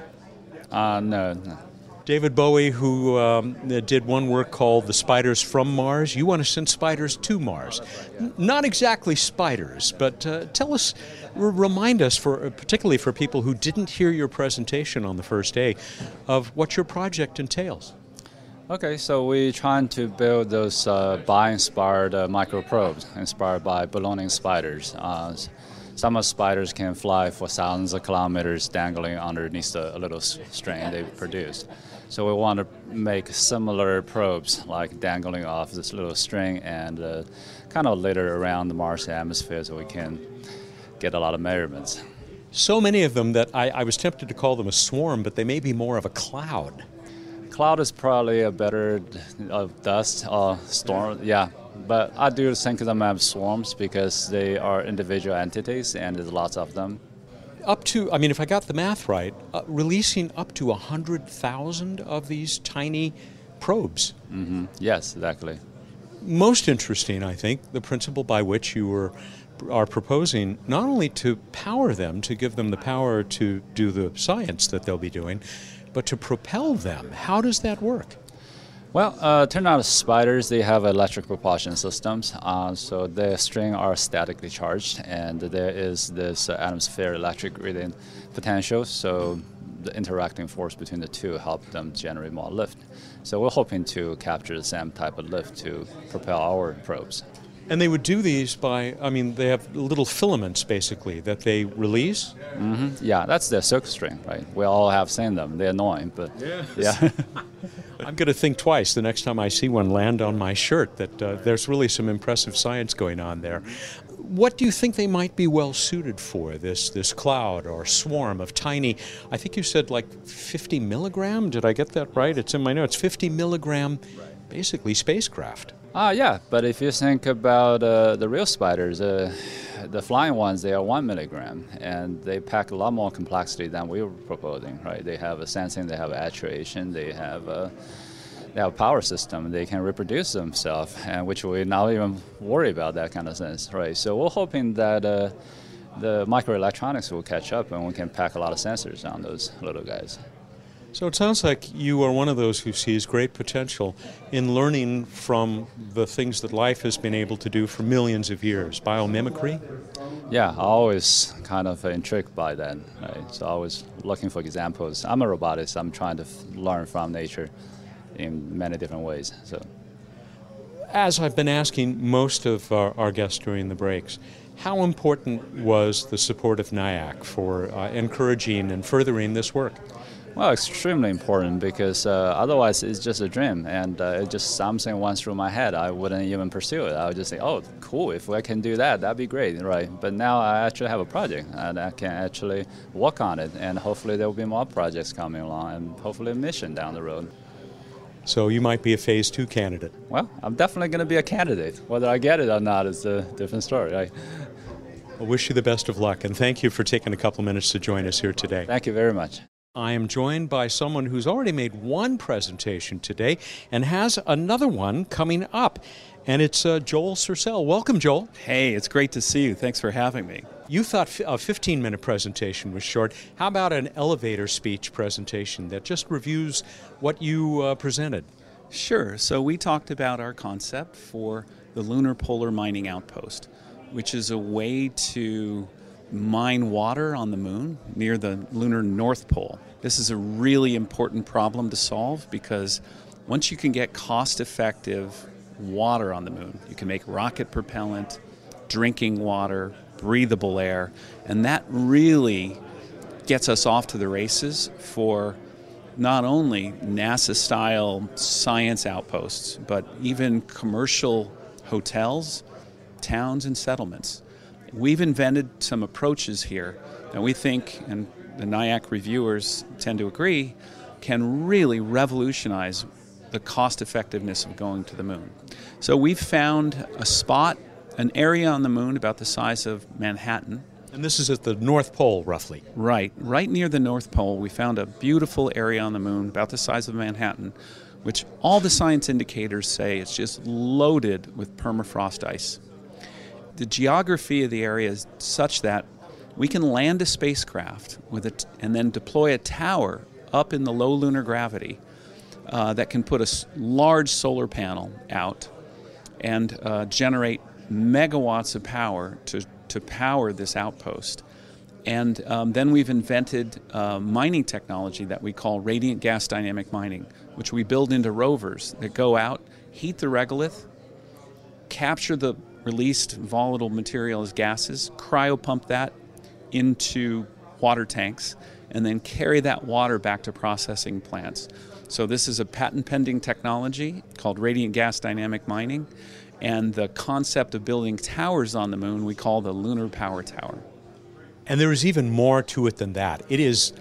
Uh, no, no. David Bowie, who um, did one work called The Spiders from Mars. You want to send spiders to Mars. N- not exactly spiders, but uh, tell us, r- remind us, for particularly for people who didn't hear your presentation on the first day, of what your project entails. Okay, so we're trying to build those uh, bi-inspired uh, microprobes inspired by ballooning spiders. Uh, some spiders can fly for thousands of kilometers dangling underneath the little string they produce. So we want to make similar probes, like dangling off this little string and uh, kind of litter around the Mars atmosphere so we can get a lot of measurements. So many of them that I, I was tempted to call them a swarm, but they may be more of a cloud. Cloud is probably a better uh, dust uh, storm. Yeah, but I do think of them as swarms because they are individual entities and there's lots of them. Up to, I mean, if I got the math right, uh, releasing up to 100,000 of these tiny probes. Mm-hmm. Yes, exactly. Most interesting, I think, the principle by which you were are proposing not only to power them, to give them the power to do the science that they'll be doing, but to propel them. How does that work? Well, uh, turn out spiders, they have electric propulsion systems. Uh, so the string are statically charged, and there is this uh, atmosphere electric gradient potential. So the interacting force between the two help them generate more lift. So we're hoping to capture the same type of lift to propel our probes. And they would do these by, I mean, they have little filaments basically that they release. Mm-hmm. Yeah, that's their silk string, right? We all have seen them. They're annoying, but yes. yeah. I'm going to think twice the next time I see one land on my shirt that uh, there's really some impressive science going on there. What do you think they might be well suited for? This this cloud or swarm of tiny, I think you said like 50 milligram. Did I get that right? It's in my notes. 50 milligram, basically spacecraft. Ah, uh, yeah. But if you think about uh, the real spiders, uh, the flying ones, they are one milligram, and they pack a lot more complexity than we were proposing. Right? They have a sensing, they have actuation, they have a they have a power system. They can reproduce themselves, and which we not even worry about that kind of sense, right? So we're hoping that uh, the microelectronics will catch up, and we can pack a lot of sensors on those little guys. So it sounds like you are one of those who sees great potential in learning from the things that life has been able to do for millions of years. Biomimicry? Yeah, I always kind of intrigued by that. Right? So I was looking for examples. I'm a roboticist. I'm trying to learn from nature in many different ways. So, as I've been asking most of our, our guests during the breaks, how important was the support of NIAC for uh, encouraging and furthering this work? Well, extremely important because uh, otherwise it's just a dream and uh, it just something went through my head. I wouldn't even pursue it. I would just say, oh, cool, if I can do that, that'd be great, right? But now I actually have a project and I can actually work on it and hopefully there will be more projects coming along and hopefully a mission down the road. So you might be a phase two candidate. Well, I'm definitely going to be a candidate. Whether I get it or not is a different story. I, I wish you the best of luck, and thank you for taking a couple minutes to join us here today. Thank you very much. I am joined by someone who's already made one presentation today and has another one coming up. And it's uh, Joel Sercel. Welcome, Joel. Hey, it's great to see you. Thanks for having me. You thought a 15 minute presentation was short. How about an elevator speech presentation that just reviews what you uh, presented? Sure. So, we talked about our concept for the Lunar Polar Mining Outpost, which is a way to mine water on the moon near the lunar North Pole. This is a really important problem to solve because once you can get cost effective water on the moon, you can make rocket propellant, drinking water, breathable air, and that really gets us off to the races for not only NASA style science outposts, but even commercial hotels, towns, and settlements. We've invented some approaches here that we think, and the NIAC reviewers tend to agree, can really revolutionize the cost effectiveness of going to the moon. So we've found a spot an area on the moon about the size of Manhattan. And this is at the North Pole, roughly. Right. Right near the North Pole, we found a beautiful area on the moon about the size of Manhattan, which all the science indicators say it's just loaded with permafrost ice. The geography of the area is such that we can land a spacecraft with it and then deploy a tower up in the low lunar gravity uh, that can put a large solar panel out and uh, generate megawatts of power to, to power this outpost. And um, then we've invented uh, mining technology that we call radiant gas dynamic mining, which we build into rovers that go out, heat the regolith, capture the released volatile material as gases, cryopump that into water tanks, and then carry that water back to processing plants. So, this is a patent pending technology called radiant gas dynamic mining and the concept of building towers on the moon we call the lunar power tower. And there is even more to it than that. It is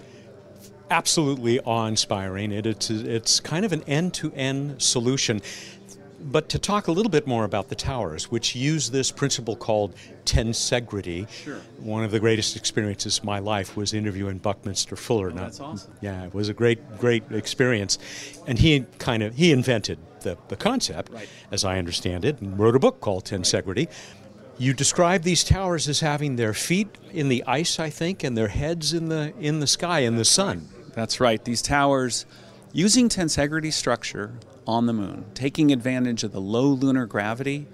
absolutely awe-inspiring. It, it's, it's kind of an end-to-end solution. But to talk a little bit more about the towers, which use this principle called tensegrity, sure. one of the greatest experiences of my life was interviewing Buckminster Fuller. Oh, that's awesome. Yeah, it was a great, great experience, and he kind of he invented the, the concept, right. as I understand it, and wrote a book called Tensegrity. You describe these towers as having their feet in the ice, I think, and their heads in the in the sky in the sun. That's right. These towers, using tensegrity structure on the moon, taking advantage of the low lunar gravity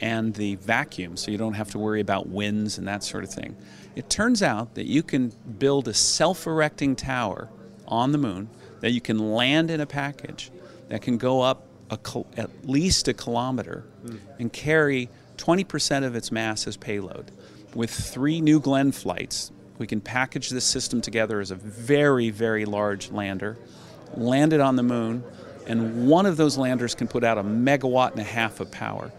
and the vacuum, so you don't have to worry about winds and that sort of thing. It turns out that you can build a self-erecting tower on the moon that you can land in a package that can go up a, at least a kilometer mm. and carry 20% of its mass as payload. With three New Glenn flights, we can package this system together as a very, very large lander, land it on the moon, and one of those landers can put out a megawatt and a half of power.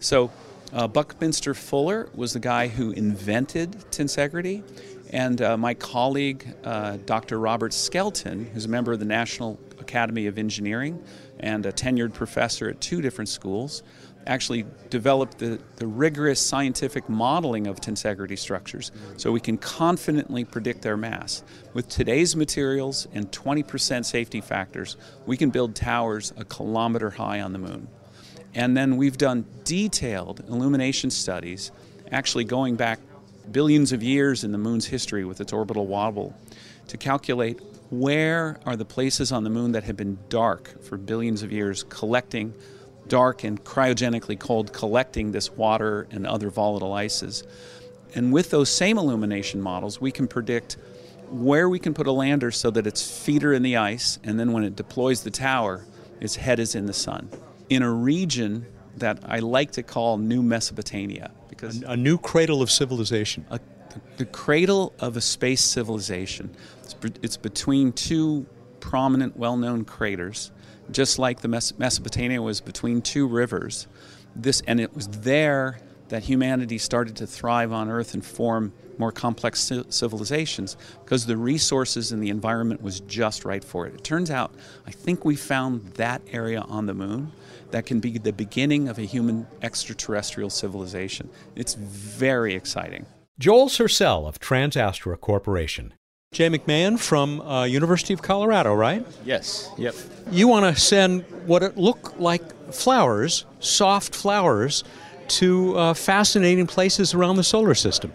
So, uh, Buckminster Fuller was the guy who invented tensegrity, and uh, my colleague, uh, Dr. Robert Skelton, who's a member of the National Academy of Engineering and a tenured professor at two different schools, actually developed the, the rigorous scientific modeling of tensegrity structures so we can confidently predict their mass. With today's materials and 20% safety factors, we can build towers a kilometer high on the moon. And then we've done detailed illumination studies, actually going back billions of years in the moon's history with its orbital wobble, to calculate where are the places on the moon that have been dark for billions of years, collecting dark and cryogenically cold, collecting this water and other volatile ices. And with those same illumination models, we can predict where we can put a lander so that its feet are in the ice, and then when it deploys the tower, its head is in the sun. In a region that I like to call New Mesopotamia, because a, a new cradle of civilization. A, the cradle of a space civilization. It's, it's between two prominent, well-known craters just like the Mes- Mesopotamia was between two rivers. This and it was there that humanity started to thrive on Earth and form more complex civilizations because the resources and the environment was just right for it. It turns out, I think we found that area on the moon that can be the beginning of a human extraterrestrial civilization. It's very exciting. Joel Sercel of TransAstra Corporation. Jay McMahon from uh, University of Colorado, right? Yes. Yep. You want to send what it look like flowers, soft flowers, to uh, fascinating places around the solar system.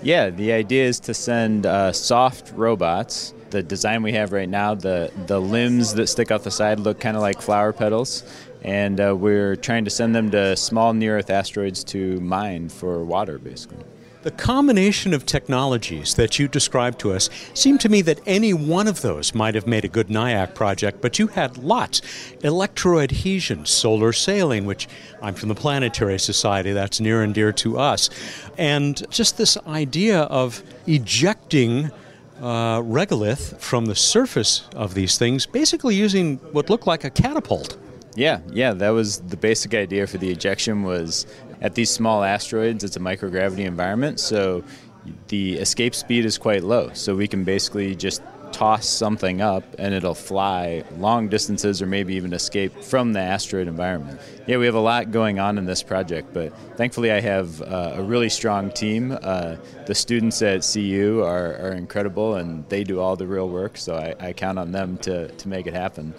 Yeah, the idea is to send uh, soft robots. The design we have right now, the the limbs that stick out the side look kind of like flower petals, and uh, we're trying to send them to small near-Earth asteroids to mine for water, basically. The combination of technologies that you described to us seemed to me that any one of those might have made a good NIAC project, but you had lots. Electroadhesion, solar sailing, which I'm from the Planetary Society, that's near and dear to us, and just this idea of ejecting uh, regolith from the surface of these things, basically using what looked like a catapult. Yeah, yeah, that was the basic idea for the ejection was at these small asteroids, it's a microgravity environment, so the escape speed is quite low. So we can basically just toss something up and it'll fly long distances or maybe even escape from the asteroid environment. Yeah, we have a lot going on in this project, but thankfully I have uh, a really strong team. Uh, the students at CU are, are, incredible and they do all the real work, so I, I count on them to, to make it happen.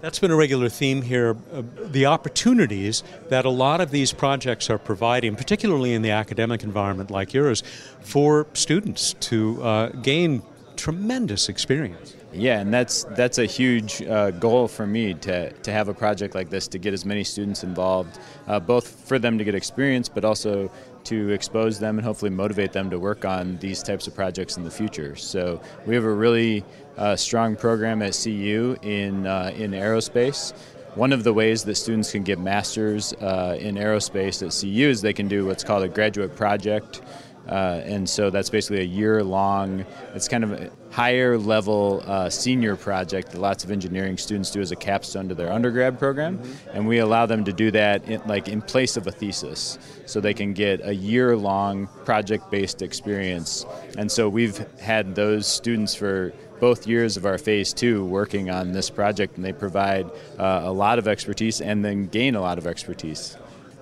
That's been a regular theme here. Uh, the opportunities that a lot of these projects are providing, particularly in the academic environment like yours, for students to uh, gain tremendous experience. Yeah, and that's that's a huge uh, goal for me to, to have a project like this to get as many students involved, uh, both for them to get experience, but also to expose them and hopefully motivate them to work on these types of projects in the future. So we have a really uh, strong program at CU in uh, in aerospace. One of the ways that students can get masters uh, in aerospace at CU is they can do what's called a graduate project. Uh, and so that's basically a year long, it's kind of a higher level uh, senior project that lots of engineering students do as a capstone to their undergrad program. Mm-hmm. And we allow them to do that in, like in place of a thesis. So they can get a year long project based experience. And so we've had those students for both years of our phase two working on this project, and they provide uh, a lot of expertise and then gain a lot of expertise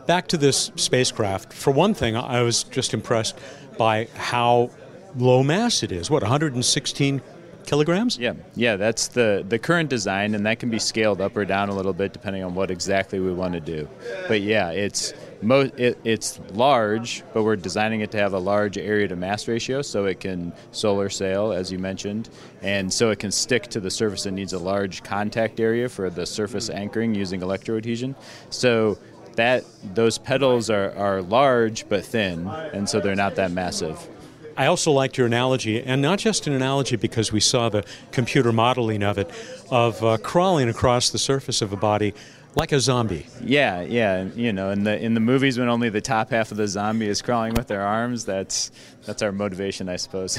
back to this spacecraft. For one thing, I was just impressed by how low mass it is. What, 116 kilograms? Yeah, yeah, that's the the current design, and that can be scaled up or down a little bit depending on what exactly we want to do. But yeah, it's it, it's large, but we're designing it to have a large area to mass ratio, so it can solar sail, as you mentioned, and so it can stick to the surface. It needs a large contact area for the surface anchoring using electroadhesion. So that those petals are, are large but thin, and so they're not that massive. I also liked your analogy, and not just an analogy because we saw the computer modeling of it, of uh, crawling across the surface of a body like a zombie. Yeah, yeah. You know, in the in the movies when only the top half of the zombie is crawling with their arms, that's that's our motivation, I suppose.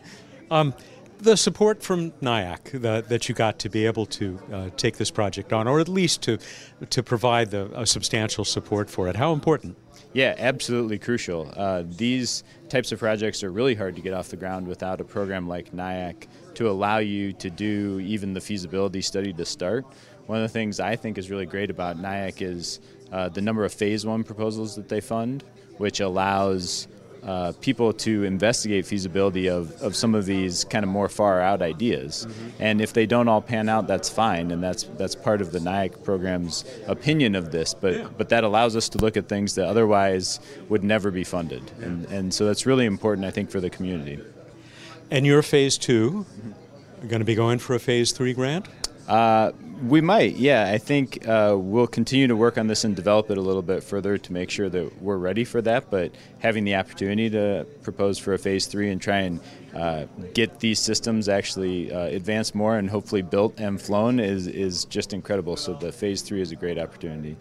um, the support from NIAC that, that you got to be able to uh, take this project on, or at least to to provide the, a substantial support for it. How important? Yeah, absolutely crucial. Uh, these types of projects are really hard to get off the ground without a program like NIAC to allow you to do even the feasibility study to start. One of the things I think is really great about NIAC is uh, the number of phase one proposals that they fund, which allows uh, people to investigate feasibility of, of some of these kind of more far out ideas. Mm-hmm. And if they don't all pan out, that's fine, and that's that's part of the NIAC program's opinion of this. But yeah. but that allows us to look at things that otherwise would never be funded, yeah. and and so that's really important, I think, for the community. And your phase 2 mm-hmm. going to be going for a phase three grant? Uh, we might, yeah. I think uh, we'll continue to work on this and develop it a little bit further to make sure that we're ready for that. But having the opportunity to propose for a phase three and try and uh, get these systems actually uh, advanced more and hopefully built and flown is, is just incredible. So the phase three is a great opportunity.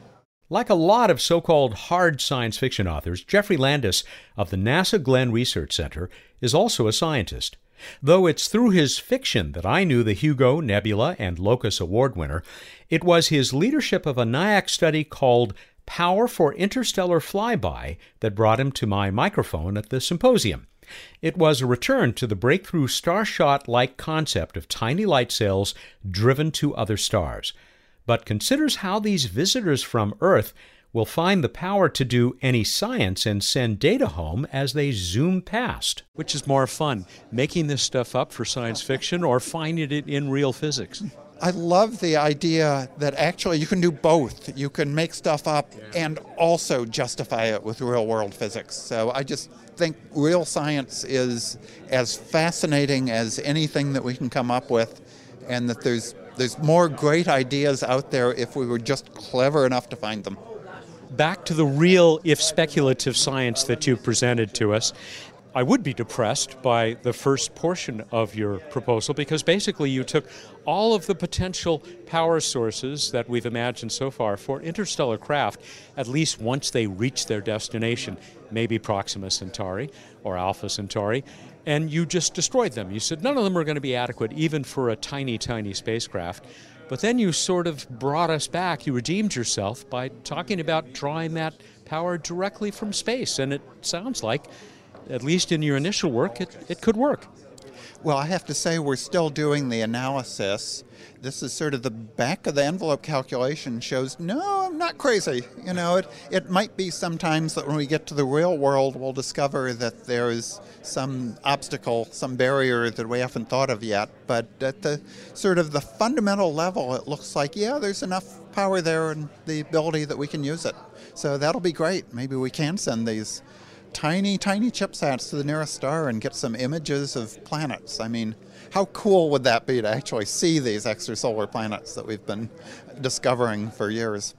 Like a lot of so called hard science fiction authors, Geoffrey Landis of the NASA Glenn Research Center is also a scientist. Though it's through his fiction that I knew the Hugo, Nebula, and Locus Award winner, it was his leadership of a NIAC study called Power for Interstellar Flyby that brought him to my microphone at the symposium. It was a return to the breakthrough starshot like concept of tiny light sails driven to other stars, but considers how these visitors from Earth will find the power to do any science and send data home as they zoom past. Which is more fun, making this stuff up for science fiction or finding it in real physics? I love the idea that actually you can do both. You can make stuff up and also justify it with real world physics. So I just think real science is as fascinating as anything that we can come up with, and that there's there's more great ideas out there if we were just clever enough to find them back to the real, if speculative science that you presented to us. I would be depressed by the first portion of your proposal because basically you took all of the potential power sources that we've imagined so far for interstellar craft, at least once they reach their destination, maybe Proxima Centauri or Alpha Centauri, and you just destroyed them. You said none of them are going to be adequate even for a tiny, tiny spacecraft. But then you sort of brought us back, you redeemed yourself by talking about drawing that power directly from space. And it sounds like, at least in your initial work, it, it could work. Well, I have to say, we're still doing the analysis. This is sort of the back of the envelope calculation shows no i'm not crazy. You know it, it might be sometimes that when we get to the real world we'll discover that there is some obstacle some barrier that we haven't thought of yet. But at the sort of the fundamental level it looks like yeah there's enough power there and the ability that we can use it. So that'll be great. Maybe we can send these tiny tiny chipsats to the nearest star and get some images of planets i mean how cool would that be to actually see these extrasolar planets that we've been discovering for years?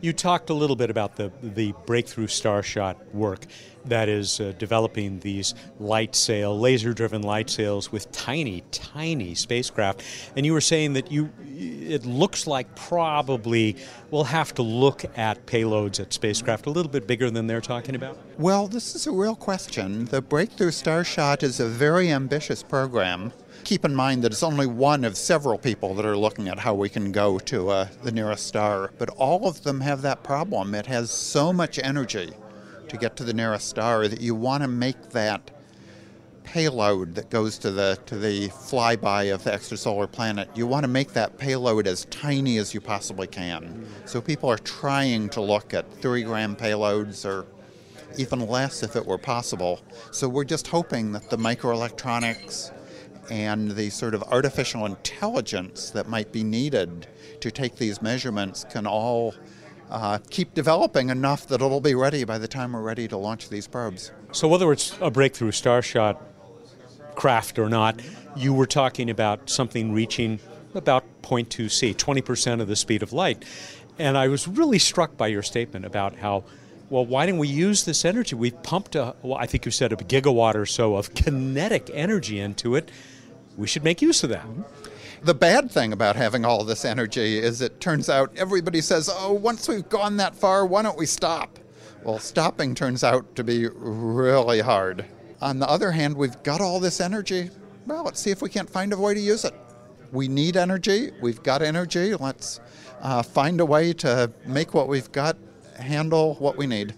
You talked a little bit about the, the breakthrough starshot work that is uh, developing these light sail, laser driven light sails with tiny, tiny spacecraft. And you were saying that you it looks like probably we'll have to look at payloads at spacecraft a little bit bigger than they're talking about? Well, this is a real question. The Breakthrough Starshot is a very ambitious program keep in mind that it's only one of several people that are looking at how we can go to uh, the nearest star. But all of them have that problem. It has so much energy to get to the nearest star that you want to make that payload that goes to the to the flyby of the extrasolar planet. You want to make that payload as tiny as you possibly can. So people are trying to look at three gram payloads or even less if it were possible. So we're just hoping that the microelectronics and the sort of artificial intelligence that might be needed to take these measurements can all uh, keep developing enough that it'll be ready by the time we're ready to launch these probes. So, whether it's a breakthrough Starshot craft or not, you were talking about something reaching about 0.2 c, 20% of the speed of light. And I was really struck by your statement about how well, why didn't we use this energy? We pumped a, well, I think you said a gigawatt or so of kinetic energy into it we should make use of that. The bad thing about having all this energy is it turns out everybody says, oh, once we've gone that far, why don't we stop? Well, stopping turns out to be really hard. On the other hand, we've got all this energy. well, let's see if we can't find a way to use it. We need energy. We've got energy. Let's uh, find a way to make what we've got handle what we need.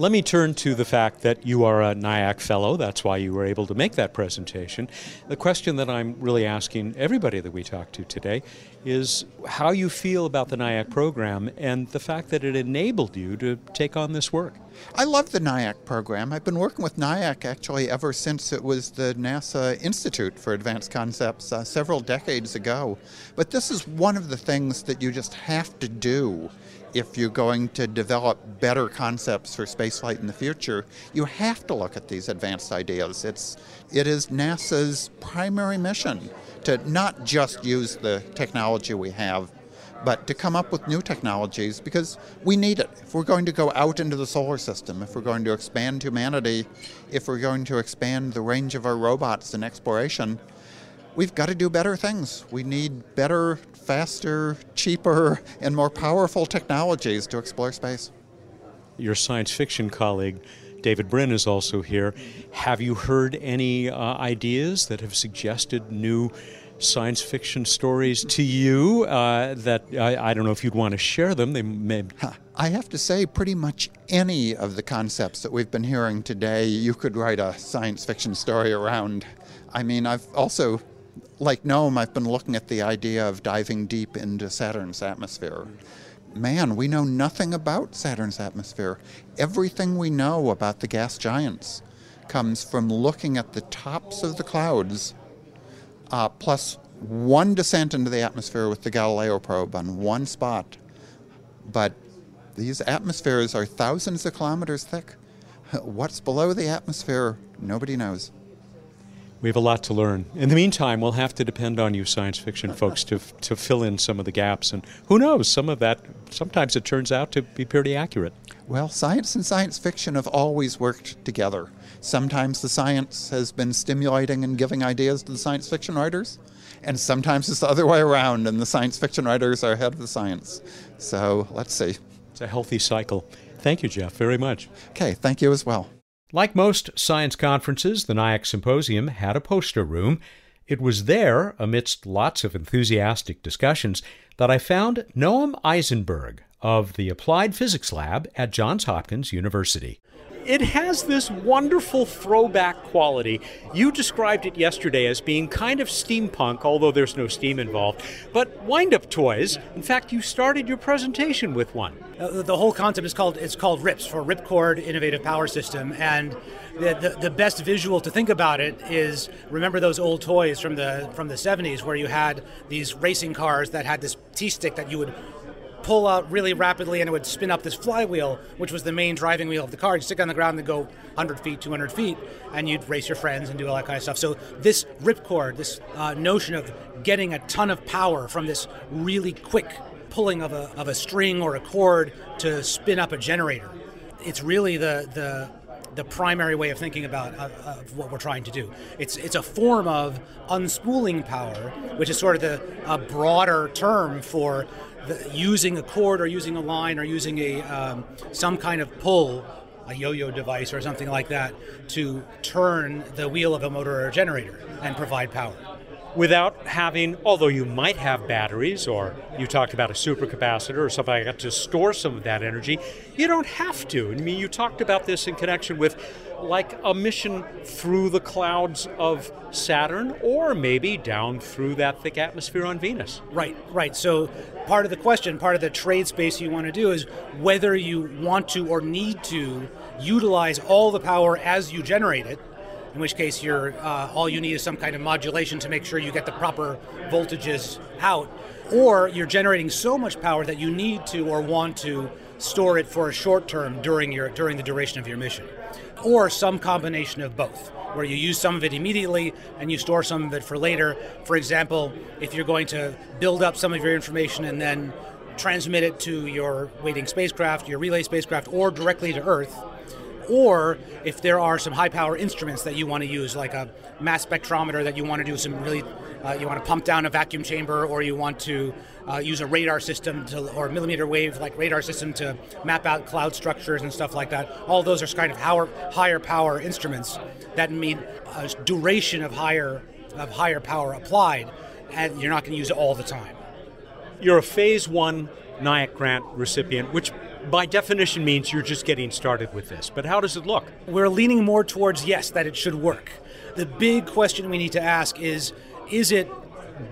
Let me turn to the fact that you are a NIAC fellow. That's why you were able to make that presentation. The question that I'm really asking everybody that we talk to today is how you feel about the NIAC program and the fact that it enabled you to take on this work. I love the NIAC program. I've been working with NIAC actually ever since it was the NASA Institute for Advanced Concepts uh, several decades ago. But this is one of the things that you just have to do if you're going to develop better concepts for spaceflight in the future, you have to look at these advanced ideas. It's it is NASA's primary mission to not just use the technology we have, but to come up with new technologies because we need it. If we're going to go out into the solar system, if we're going to expand humanity, if we're going to expand the range of our robots in exploration, we've got to do better things. We need better, faster, cheaper, and more powerful technologies to explore space. Your science fiction colleague, David Brin, is also here. Have you heard any uh, ideas that have suggested new science fiction stories to you uh, that I, I, don't know if you'd want to share them. They may. I have to say, pretty much any of the concepts that we've been hearing today, you could write a science fiction story around. I mean, I've also like Noam, I've been looking at the idea of diving deep into Saturn's atmosphere. Man, we know nothing about Saturn's atmosphere. Everything we know about the gas giants comes from looking at the tops of the clouds, uh, plus one descent into the atmosphere with the Galileo probe on one spot. But these atmospheres are thousands of kilometers thick. What's below the atmosphere, nobody knows. We have a lot to learn. In the meantime, we'll have to depend on you, science fiction folks, to, to fill in some of the gaps. And who knows, some of that, sometimes it turns out to be pretty accurate. Well, science and science fiction have always worked together. Sometimes the science has been stimulating and giving ideas to the science fiction writers, and sometimes it's the other way around, and the science fiction writers are ahead of the science. So let's see. It's a healthy cycle. Thank you, Jeff, very much. Okay, thank you as well. Like most science conferences, the NIAC Symposium had a poster room. It was there, amidst lots of enthusiastic discussions, that I found Noam Izenberg of the Applied Physics Lab at Johns Hopkins University it has this wonderful throwback quality. You described it yesterday as being kind of steampunk, although there's no steam involved. But wind up toys, in fact, you started your presentation with one. Uh, the whole concept is called it's called RIPS for Ripcord Innovative Power System, and the, the, the, best visual to think about it is remember those old toys from the from the 70s where you had these racing cars that had this T stick that you would pull out really rapidly and it would spin up this flywheel, which was the main driving wheel of the car. You'd stick on the ground and go 100 feet, 200 feet, and you'd race your friends and do all that kind of stuff. So this ripcord, this uh, notion of getting a ton of power from this really quick pulling of a, of a string or a cord to spin up a generator, it's really the, the the primary way of thinking about uh, of what we're trying to do. It's it's a form of unspooling power, which is sort of the a broader term for the, using a cord or using a line or using a um, some kind of pull a yo-yo device or something like that to turn the wheel of a motor or a generator and provide power without having, although you might have batteries or you talked about a supercapacitor or something like that to store some of that energy, you don't have to. I mean, you talked about this in connection with like a mission through the clouds of Saturn or maybe down through that thick atmosphere on Venus. Right, right. So part of the question, part of the trade space you want to do is whether you want to or need to utilize all the power as you generate it in which case you're uh, all you need is some kind of modulation to make sure you get the proper voltages out. Or you're generating so much power that you need to or want to store it for a short term during your during the duration of your mission. Or some combination of both where you use some of it immediately and you store some of it for later. For example if you're going to build up some of your information and then transmit it to your waiting spacecraft your relay spacecraft or directly to earth or if there are some high power instruments that you want to use, like a mass spectrometer that you want to do some really uh, you want to pump down a vacuum chamber, or you want to uh, use a radar system to, or millimeter wave like radar system to map out cloud structures and stuff like that. All those are kind of higher, higher power instruments that mean a duration of higher of higher power applied, and you're not going to use it all the time. You're a phase one NIAC grant recipient, which by definition means you're just getting started with this. But how does it look? We're leaning more towards yes, that it should work. The big question we need to ask is is it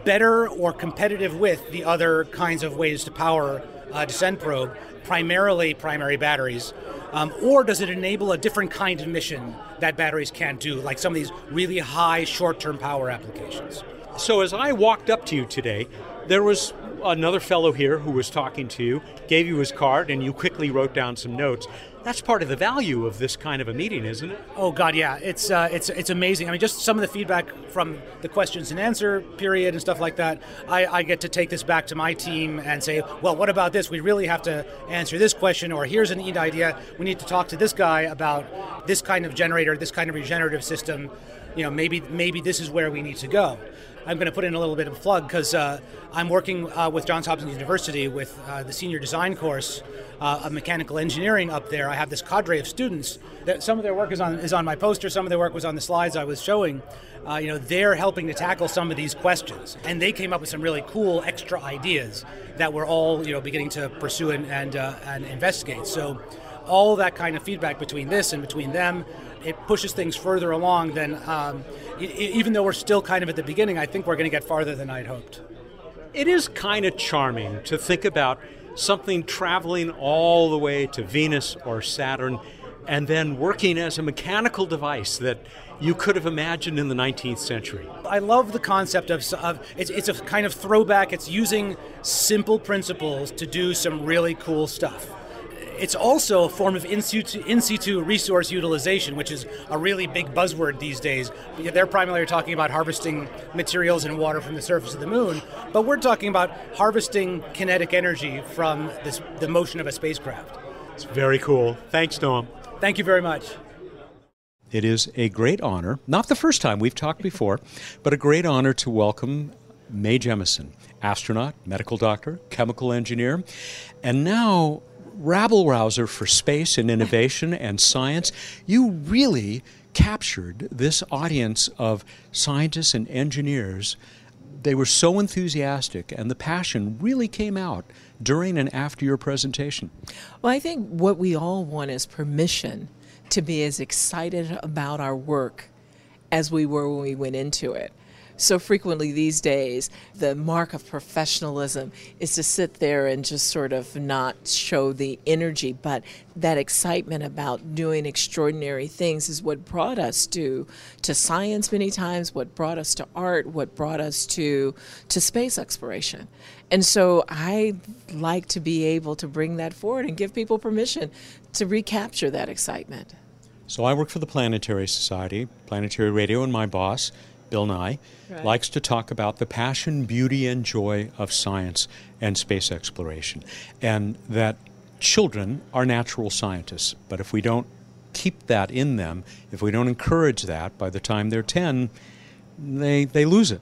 better or competitive with the other kinds of ways to power a descent probe, primarily primary batteries? Um, or does it enable a different kind of mission that batteries can't do, like some of these really high short term power applications? So, as I walked up to you today, there was another fellow here who was talking to you, gave you his card, and you quickly wrote down some notes. That's part of the value of this kind of a meeting, isn't it? Oh God, yeah, it's uh, it's it's amazing. I mean, just some of the feedback from the questions and answer period and stuff like that. I, I get to take this back to my team and say, well, what about this? We really have to answer this question, or here's an neat idea. We need to talk to this guy about this kind of generator, this kind of regenerative system. You know, maybe maybe this is where we need to go. I'm going to put in a little bit of a plug because uh, I'm working uh, with Johns Hopkins University with uh, the senior design course uh, of mechanical engineering up there. I have this cadre of students. That some of their work is on is on my poster. Some of their work was on the slides I was showing. Uh, you know, they're helping to tackle some of these questions, and they came up with some really cool extra ideas that we're all you know beginning to pursue and and, uh, and investigate. So all that kind of feedback between this and between them it pushes things further along than um, even though we're still kind of at the beginning i think we're going to get farther than i'd hoped it is kind of charming to think about something traveling all the way to venus or saturn and then working as a mechanical device that you could have imagined in the 19th century. I love the concept of, of it's, it's a kind of throwback. It's using simple principles to do some really cool stuff it's also a form of in situ, in situ resource utilization, which is a really big buzzword these days. They're primarily talking about harvesting materials and water from the surface of the moon, but we're talking about harvesting kinetic energy from this, the motion of a spacecraft. It's very cool. Thanks, Noam. Thank you very much. It is a great honor, not the first time we've talked before, but a great honor to welcome Mae Jemison, astronaut, medical doctor, chemical engineer, and now rabble rouser for space and innovation and science. You really captured this audience of scientists and engineers. They were so enthusiastic, and the passion really came out during and after your presentation. Well, I think what we all want is permission to be as excited about our work as we were when we went into it so frequently these days, the mark of professionalism is to sit there and just sort of not show the energy, but that excitement about doing extraordinary things is what brought us to to science many times, what brought us to art, what brought us to to space exploration. And so I like to be able to bring that forward and give people permission to recapture that excitement. So I work for the Planetary Society, Planetary Radio, and my boss Bill Nye, right. likes to talk about the passion, beauty, and joy of science and space exploration. And that children are natural scientists, but if we don't keep that in them, if we don't encourage that by the time they're 10, they, they lose it.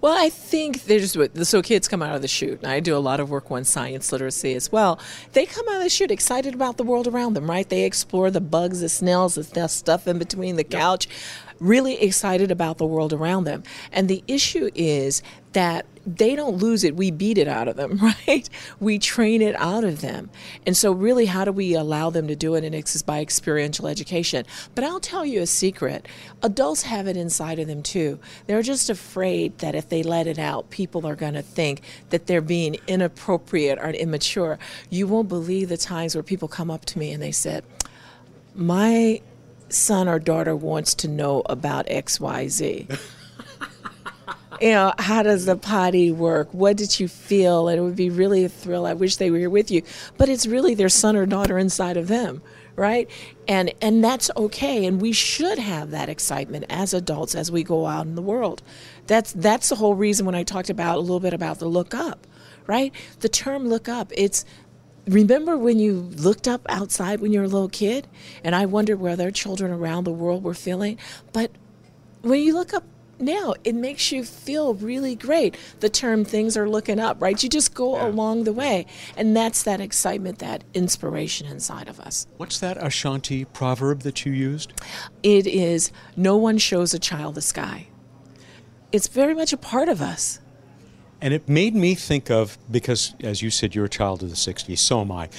Well, I think there's so kids come out of the chute, and I do a lot of work on science literacy as well. They come out of the chute excited about the world around them, right? They explore the bugs, the snails, the stuff in between the couch. Yep really excited about the world around them. And the issue is that they don't lose it, we beat it out of them, right? We train it out of them. And so, really, how do we allow them to do it? And it's by experiential education. But I'll tell you a secret adults have it inside of them too. They're just afraid that if they let it out, people are going to think that they're being inappropriate or immature. You won't believe the times where people come up to me and they said, My son or daughter wants to know about XYZ. you know, how does the potty work? What did you feel? And it would be really a thrill. I wish they were here with you. But it's really their son or daughter inside of them, right? And and that's okay. And we should have that excitement as adults as we go out in the world. That's that's the whole reason when I talked about a little bit about the look up, right? The term look up, it's remember when you looked up outside when you were a little kid and I wondered where other children around the world were feeling? But when you look up now it makes you feel really great. The term things are looking up, right? You just go yeah. along the way. And that's that excitement, that inspiration inside of us. What's that Ashanti proverb that you used? It is no one shows a child the sky. It's very much a part of us. And it made me think of, because as you said, you're a child of the 60s, so am I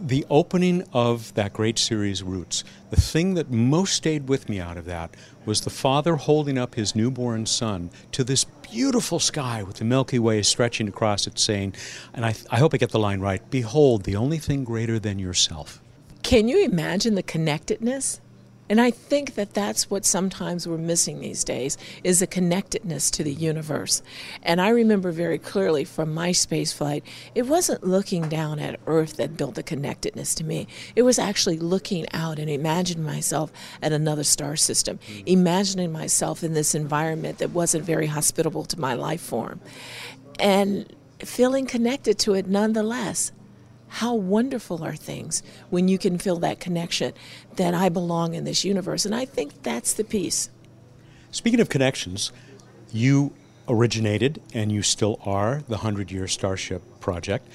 the opening of that great series, Roots, the thing that most stayed with me out of that was the father holding up his newborn son to this beautiful sky with the Milky Way stretching across it, saying, and I, I hope I get the line right Behold, the only thing greater than yourself. Can you imagine the connectedness? And I think that that's what sometimes we're missing these days is a connectedness to the universe. And I remember very clearly from my space flight, it wasn't looking down at Earth that built the connectedness to me. It was actually looking out and imagining myself at another star system, mm. imagining myself in this environment that wasn't very hospitable to my life form. And feeling connected to it nonetheless. How wonderful are things when you can feel that connection that I belong in this universe. And I think that's the piece. Speaking of connections, you originated and you still are the 100 Year Starship Project,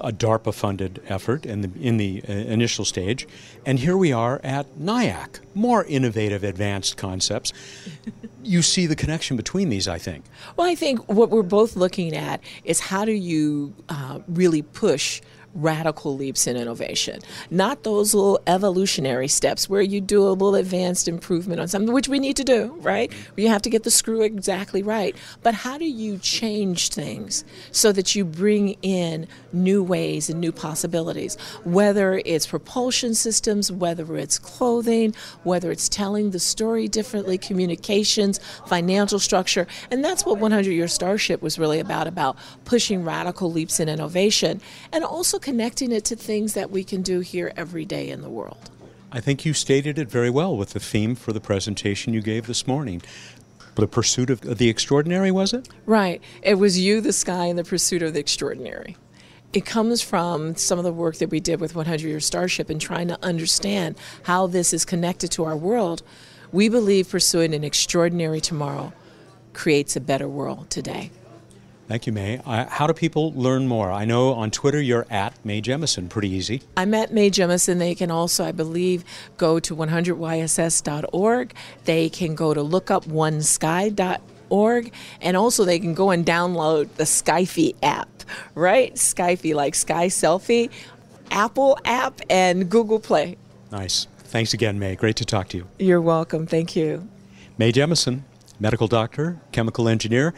a DARPA funded effort in the, in the uh, initial stage. And here we are at NIAC, more innovative, advanced concepts. you see the connection between these, I think. Well, I think what we're both looking at is how do you uh, really push radical leaps in innovation, not those little evolutionary steps where you do a little advanced improvement on something, which we need to do, right? You have to get the screw exactly right. But how do you change things so that you bring in new ways and new possibilities, whether it's propulsion systems, whether it's clothing, whether it's telling the story differently, communications, financial structure. And that's what 100 Year Starship was really about, about pushing radical leaps in innovation and also connecting it to things that we can do here every day in the world. I think you stated it very well with the theme for the presentation you gave this morning. The pursuit of the extraordinary, was it? Right. It was you, the sky, and the pursuit of the extraordinary. It comes from some of the work that we did with 100 Year Starship and trying to understand how this is connected to our world. We believe pursuing an extraordinary tomorrow creates a better world today. Thank you, Mae. Uh, how do people learn more? I know on Twitter you're at Mae Jemison. Pretty easy. I'm at Mae Jemison. They can also, I believe, go to 100yss.org. They can go to lookuponesky.org. And also, they can go and download the Skyfy app, right? Skyfy, like Sky Selfie, Apple app, and Google Play. Nice. Thanks again, Mae. Great to talk to you. You're welcome. Thank you. Mae Jemison, medical doctor, chemical engineer,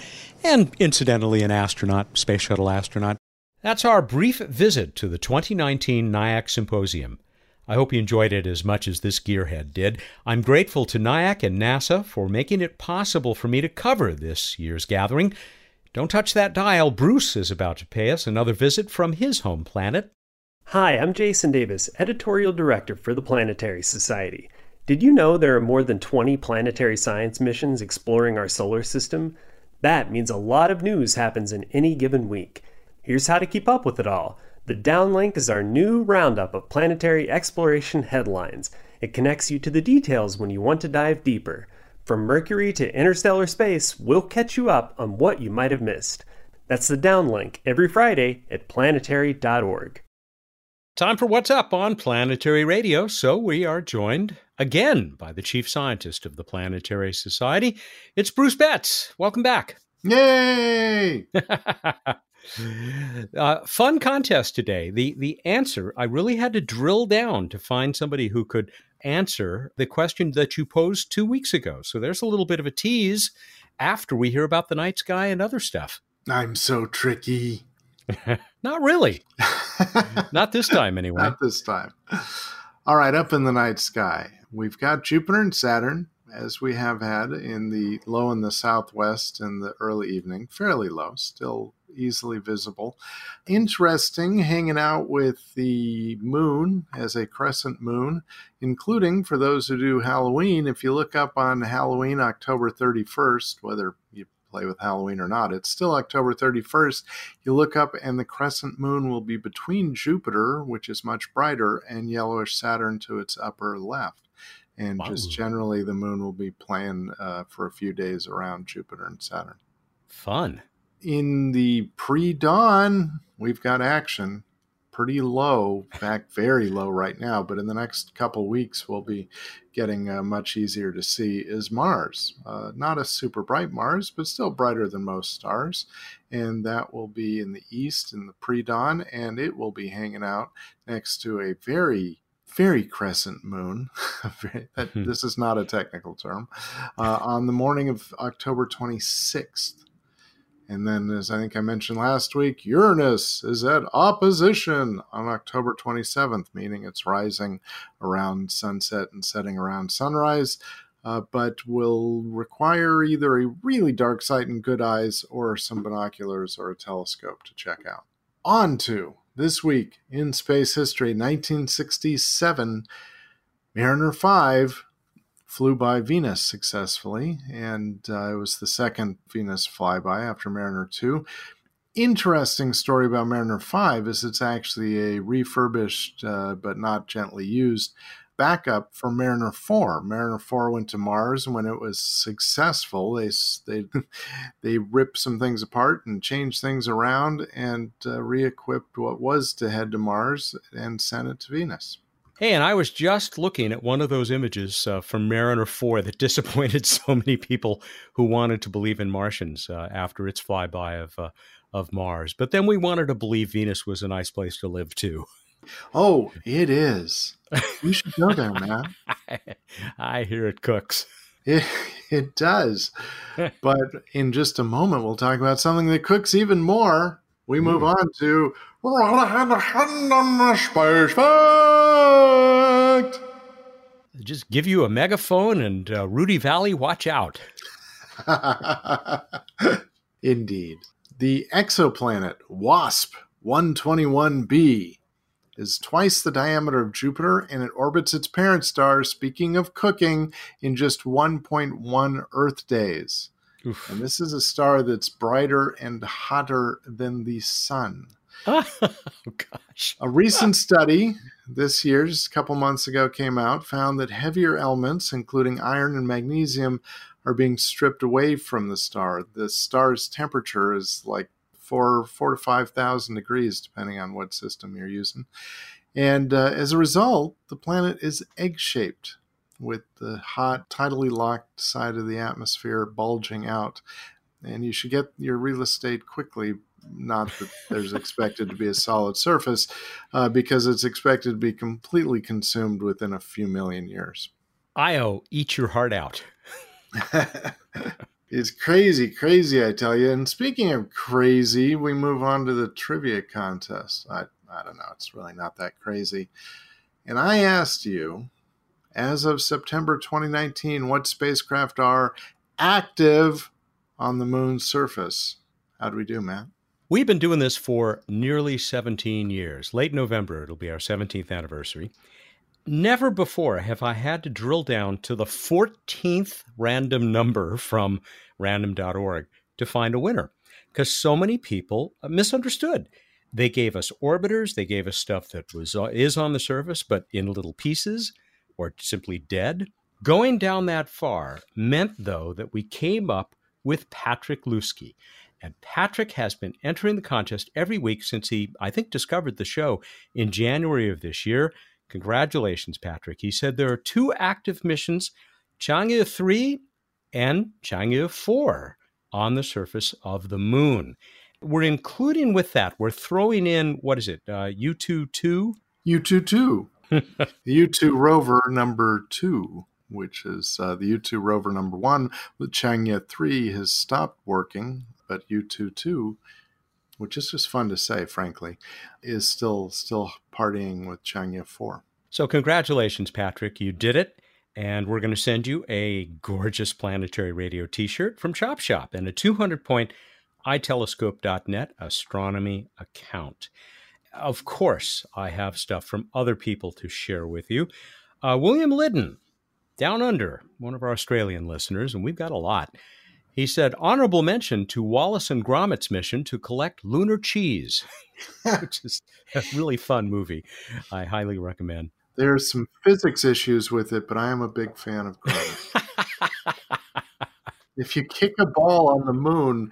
and incidentally an astronaut, space shuttle astronaut. That's our brief visit to the 2019 NIAC Symposium. I hope you enjoyed it as much as this gearhead did. I'm grateful to NIAC and NASA for making it possible for me to cover this year's gathering. Don't touch that dial. Bruce is about to pay us another visit from his home planet. Hi, I'm Jason Davis, Editorial Director for the Planetary Society. Did you know there are more than 20 planetary science missions exploring our solar system? That means a lot of news happens in any given week. Here's how to keep up with it all. The Downlink is our new roundup of planetary exploration headlines. It connects you to the details when you want to dive deeper. From Mercury to interstellar space, we'll catch you up on what you might have missed. That's the Downlink every Friday at planetary.org. Time for What's Up on Planetary Radio. So we are joined again by the chief scientist of the Planetary Society. It's Bruce Betts. Welcome back. Yay! uh, fun contest today. The the answer I really had to drill down to find somebody who could answer the question that you posed two weeks ago. So there's a little bit of a tease after we hear about the night sky and other stuff. I'm so tricky. Not really. Not this time, anyway. Not this time. All right, up in the night sky, we've got Jupiter and Saturn, as we have had in the low in the southwest in the early evening, fairly low, still easily visible. Interesting hanging out with the moon as a crescent moon, including for those who do Halloween. If you look up on Halloween, October 31st, whether you play with Halloween or not. It's still October 31st. You look up, and the crescent moon will be between Jupiter, which is much brighter, and yellowish Saturn to its upper left. And Wow. just generally, the moon will be playing uh, for a few days around Jupiter and Saturn. Fun. In the pre dawn, we've got action pretty low, in fact, very low right now, but in the next couple weeks, we'll be getting uh, much easier to see is Mars. Uh, not a super bright Mars, but still brighter than most stars. And that will be in the east in the pre dawn, and it will be hanging out next to a very very crescent moon. That, Hmm. this is not a technical term. Uh, on the morning of October 26th. And then, as I think I mentioned last week, Uranus is at opposition on October 27th, meaning it's rising around sunset and setting around sunrise, uh, but will require either a really dark sight and good eyes or some binoculars or a telescope to check out. On to this week in space history, 1967, Mariner 5 flew by Venus successfully, and uh, it was the second Venus flyby after Mariner 2. Interesting story about Mariner 5 is it's actually a refurbished uh, but not gently used backup for Mariner 4. Mariner 4 went to Mars, and when it was successful, they they they ripped some things apart and changed things around and uh, re-equipped what was to head to Mars and sent it to Venus. Hey, and I was just looking at one of those images uh, from Mariner 4 that disappointed so many people who wanted to believe in Martians uh, after its flyby of, uh, of Mars. But then we wanted to believe Venus was a nice place to live too. Oh, it is. You should go there, man. I hear it cooks. It, it does. But in just a moment, we'll talk about something that cooks even more. We move Ooh. on to Space Fact. Just give you a megaphone and uh, Rudy Vallee, watch out. Indeed. The exoplanet WASP 121b is twice the diameter of Jupiter and it orbits its parent star, speaking of cooking, in just 1.1 Earth days. Oof. And this is a star that's brighter and hotter than the sun. oh, gosh. A recent study this year, just a couple months ago, came out, found that heavier elements, including iron and magnesium, are being stripped away from the star. The star's temperature is like four, four to five thousand degrees, depending on what system you're using. And uh, as a result, the planet is egg-shaped, with the hot, tidally locked side of the atmosphere bulging out. And you should get your real estate quickly not that there's expected to be a solid surface, uh, because it's expected to be completely consumed within a few million years. Io, eat your heart out. it's crazy, crazy, I tell you. And speaking of crazy, we move on to the trivia contest. I, I don't know, it's really not that crazy. And I asked you, as of September 2019, what spacecraft are active on the moon's surface? How do we do, Matt? We've been doing this for nearly 17 years. Late November, it'll be our 17th anniversary. Never before have I had to drill down to the 14th random number from random.org to find a winner because so many people misunderstood. They gave us orbiters, they gave us stuff that was uh, is on the surface but in little pieces or simply dead. Going down that far meant though that we came up with Patrick Lusky. And Patrick has been entering the contest every week since he, I think, discovered the show in January of this year. Congratulations, Patrick. He said there are two active missions, Chang'e 3 and Chang'e 4, on the surface of the moon. We're including with that, we're throwing in, what is it, uh, Yutu 2? Yutu 2. the Yutu rover number two, which is uh, the Yutu rover number one. The Chang'e 3 has stopped working, but Yutu 2, which is just fun to say, frankly, is still still partying with Chang'e 4. So, congratulations, Patrick. You did it. And we're going to send you a gorgeous planetary radio t shirt from Chop Shop and a 200 point itelescope.net astronomy account. Of course, I have stuff from other people to share with you. Uh, William Liddon, down under, one of our Australian listeners, and we've got a lot. He said, honorable mention to Wallace and Gromit's mission to collect lunar cheese, which is a really fun movie. I highly recommend There's some physics issues with it, but I am a big fan of Gromit. if you kick a ball on the moon,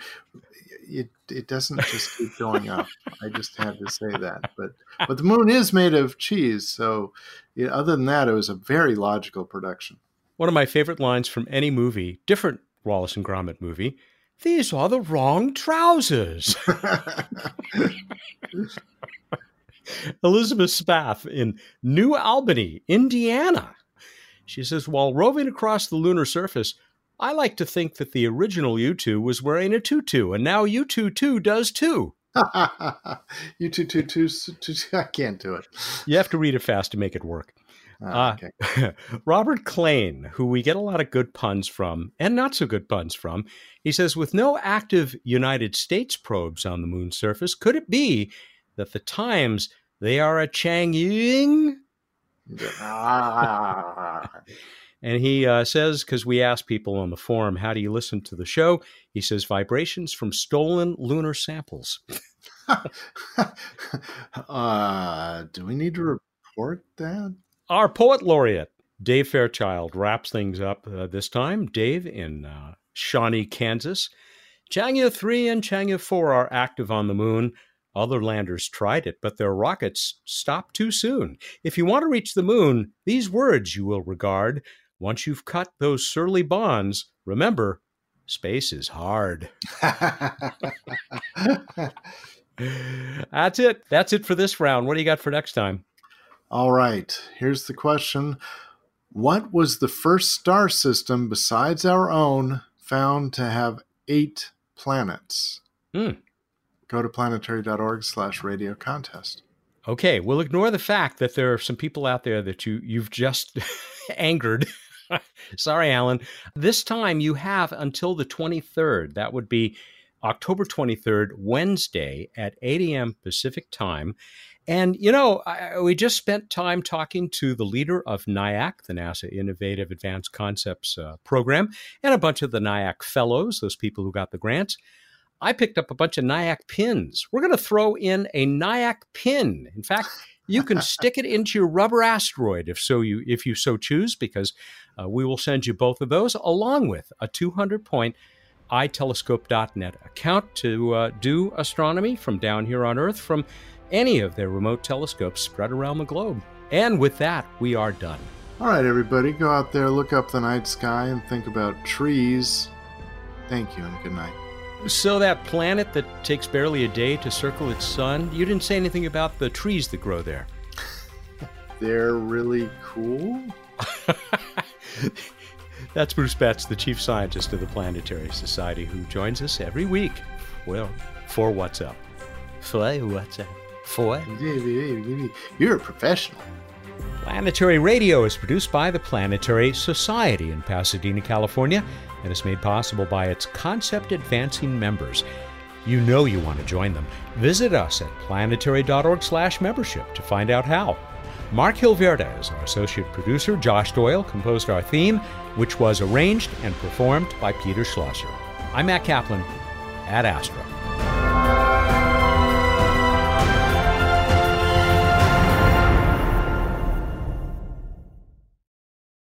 it it doesn't just keep going up. I just had to say that. But but the moon is made of cheese, so yeah, other than that, it was a very logical production. One of my favorite lines from any movie, different Wallace and Gromit movie. These are the wrong trousers. Elizabeth Spath in New Albany, Indiana. She says, while roving across the lunar surface, I like to think that the original Yutu was wearing a tutu, and now Yutu too does too. you two, two, two, two, I can't do it. You have to read it fast to make it work. Ah, okay. Uh, Robert Klein, who we get a lot of good puns from and not so good puns from, he says, with no active United States probes on the moon's surface, could it be that the times they are a Chang'e? And he uh, says, because we asked people on the forum, how do you listen to the show? He says, vibrations from stolen lunar samples. uh, do we need to report that? Our poet laureate, Dave Fairchild, wraps things up uh, this time. Dave in uh, Shawnee, Kansas. Chang'e 3 and Chang'e 4 are active on the moon. Other landers tried it, but their rockets stopped too soon. If you want to reach the moon, these words you will regard once you've cut those surly bonds, remember, space is hard. That's it. That's it for this round. What do you got for next time? All right. Here's the question What was the first star system besides our own found to have eight planets? Hmm. Go to planetary.org slash radio contest. Okay, we'll ignore the fact that there are some people out there that you you've just angered Sorry, Alan. This time you have until the 23rd. That would be October 23rd, Wednesday at 8 a.m. Pacific time. And, you know, I, we just spent time talking to the leader of NIAC, the NASA Innovative Advanced Concepts uh, Program, and a bunch of the NIAC fellows, those people who got the grants. I picked up a bunch of NIAC pins. We're going to throw in a NIAC pin. In fact, you can stick it into your rubber asteroid if so you if you so choose, because uh, we will send you both of those along with a 200 point itelescope.net account to uh, do astronomy from down here on Earth from any of their remote telescopes spread around the globe. And with that, we are done. All right, everybody, go out there, look up the night sky, and think about trees. Thank you, and good night. So, that planet that takes barely a day to circle its sun, you didn't say anything about the trees that grow there. They're really cool. That's Bruce Betts, the chief scientist of the Planetary Society, who joins us every week. Well, for What's Up. For What's Up. For You're a professional. Planetary Radio is produced by the Planetary Society in Pasadena, California, and is made possible by its concept advancing members. You know you want to join them. Visit us at planetary.org/membership to find out how. Mark Hilverda is our associate producer. Josh Doyle composed our theme, which was arranged and performed by Peter Schlosser. I'm Matt Kaplan Ad Astra.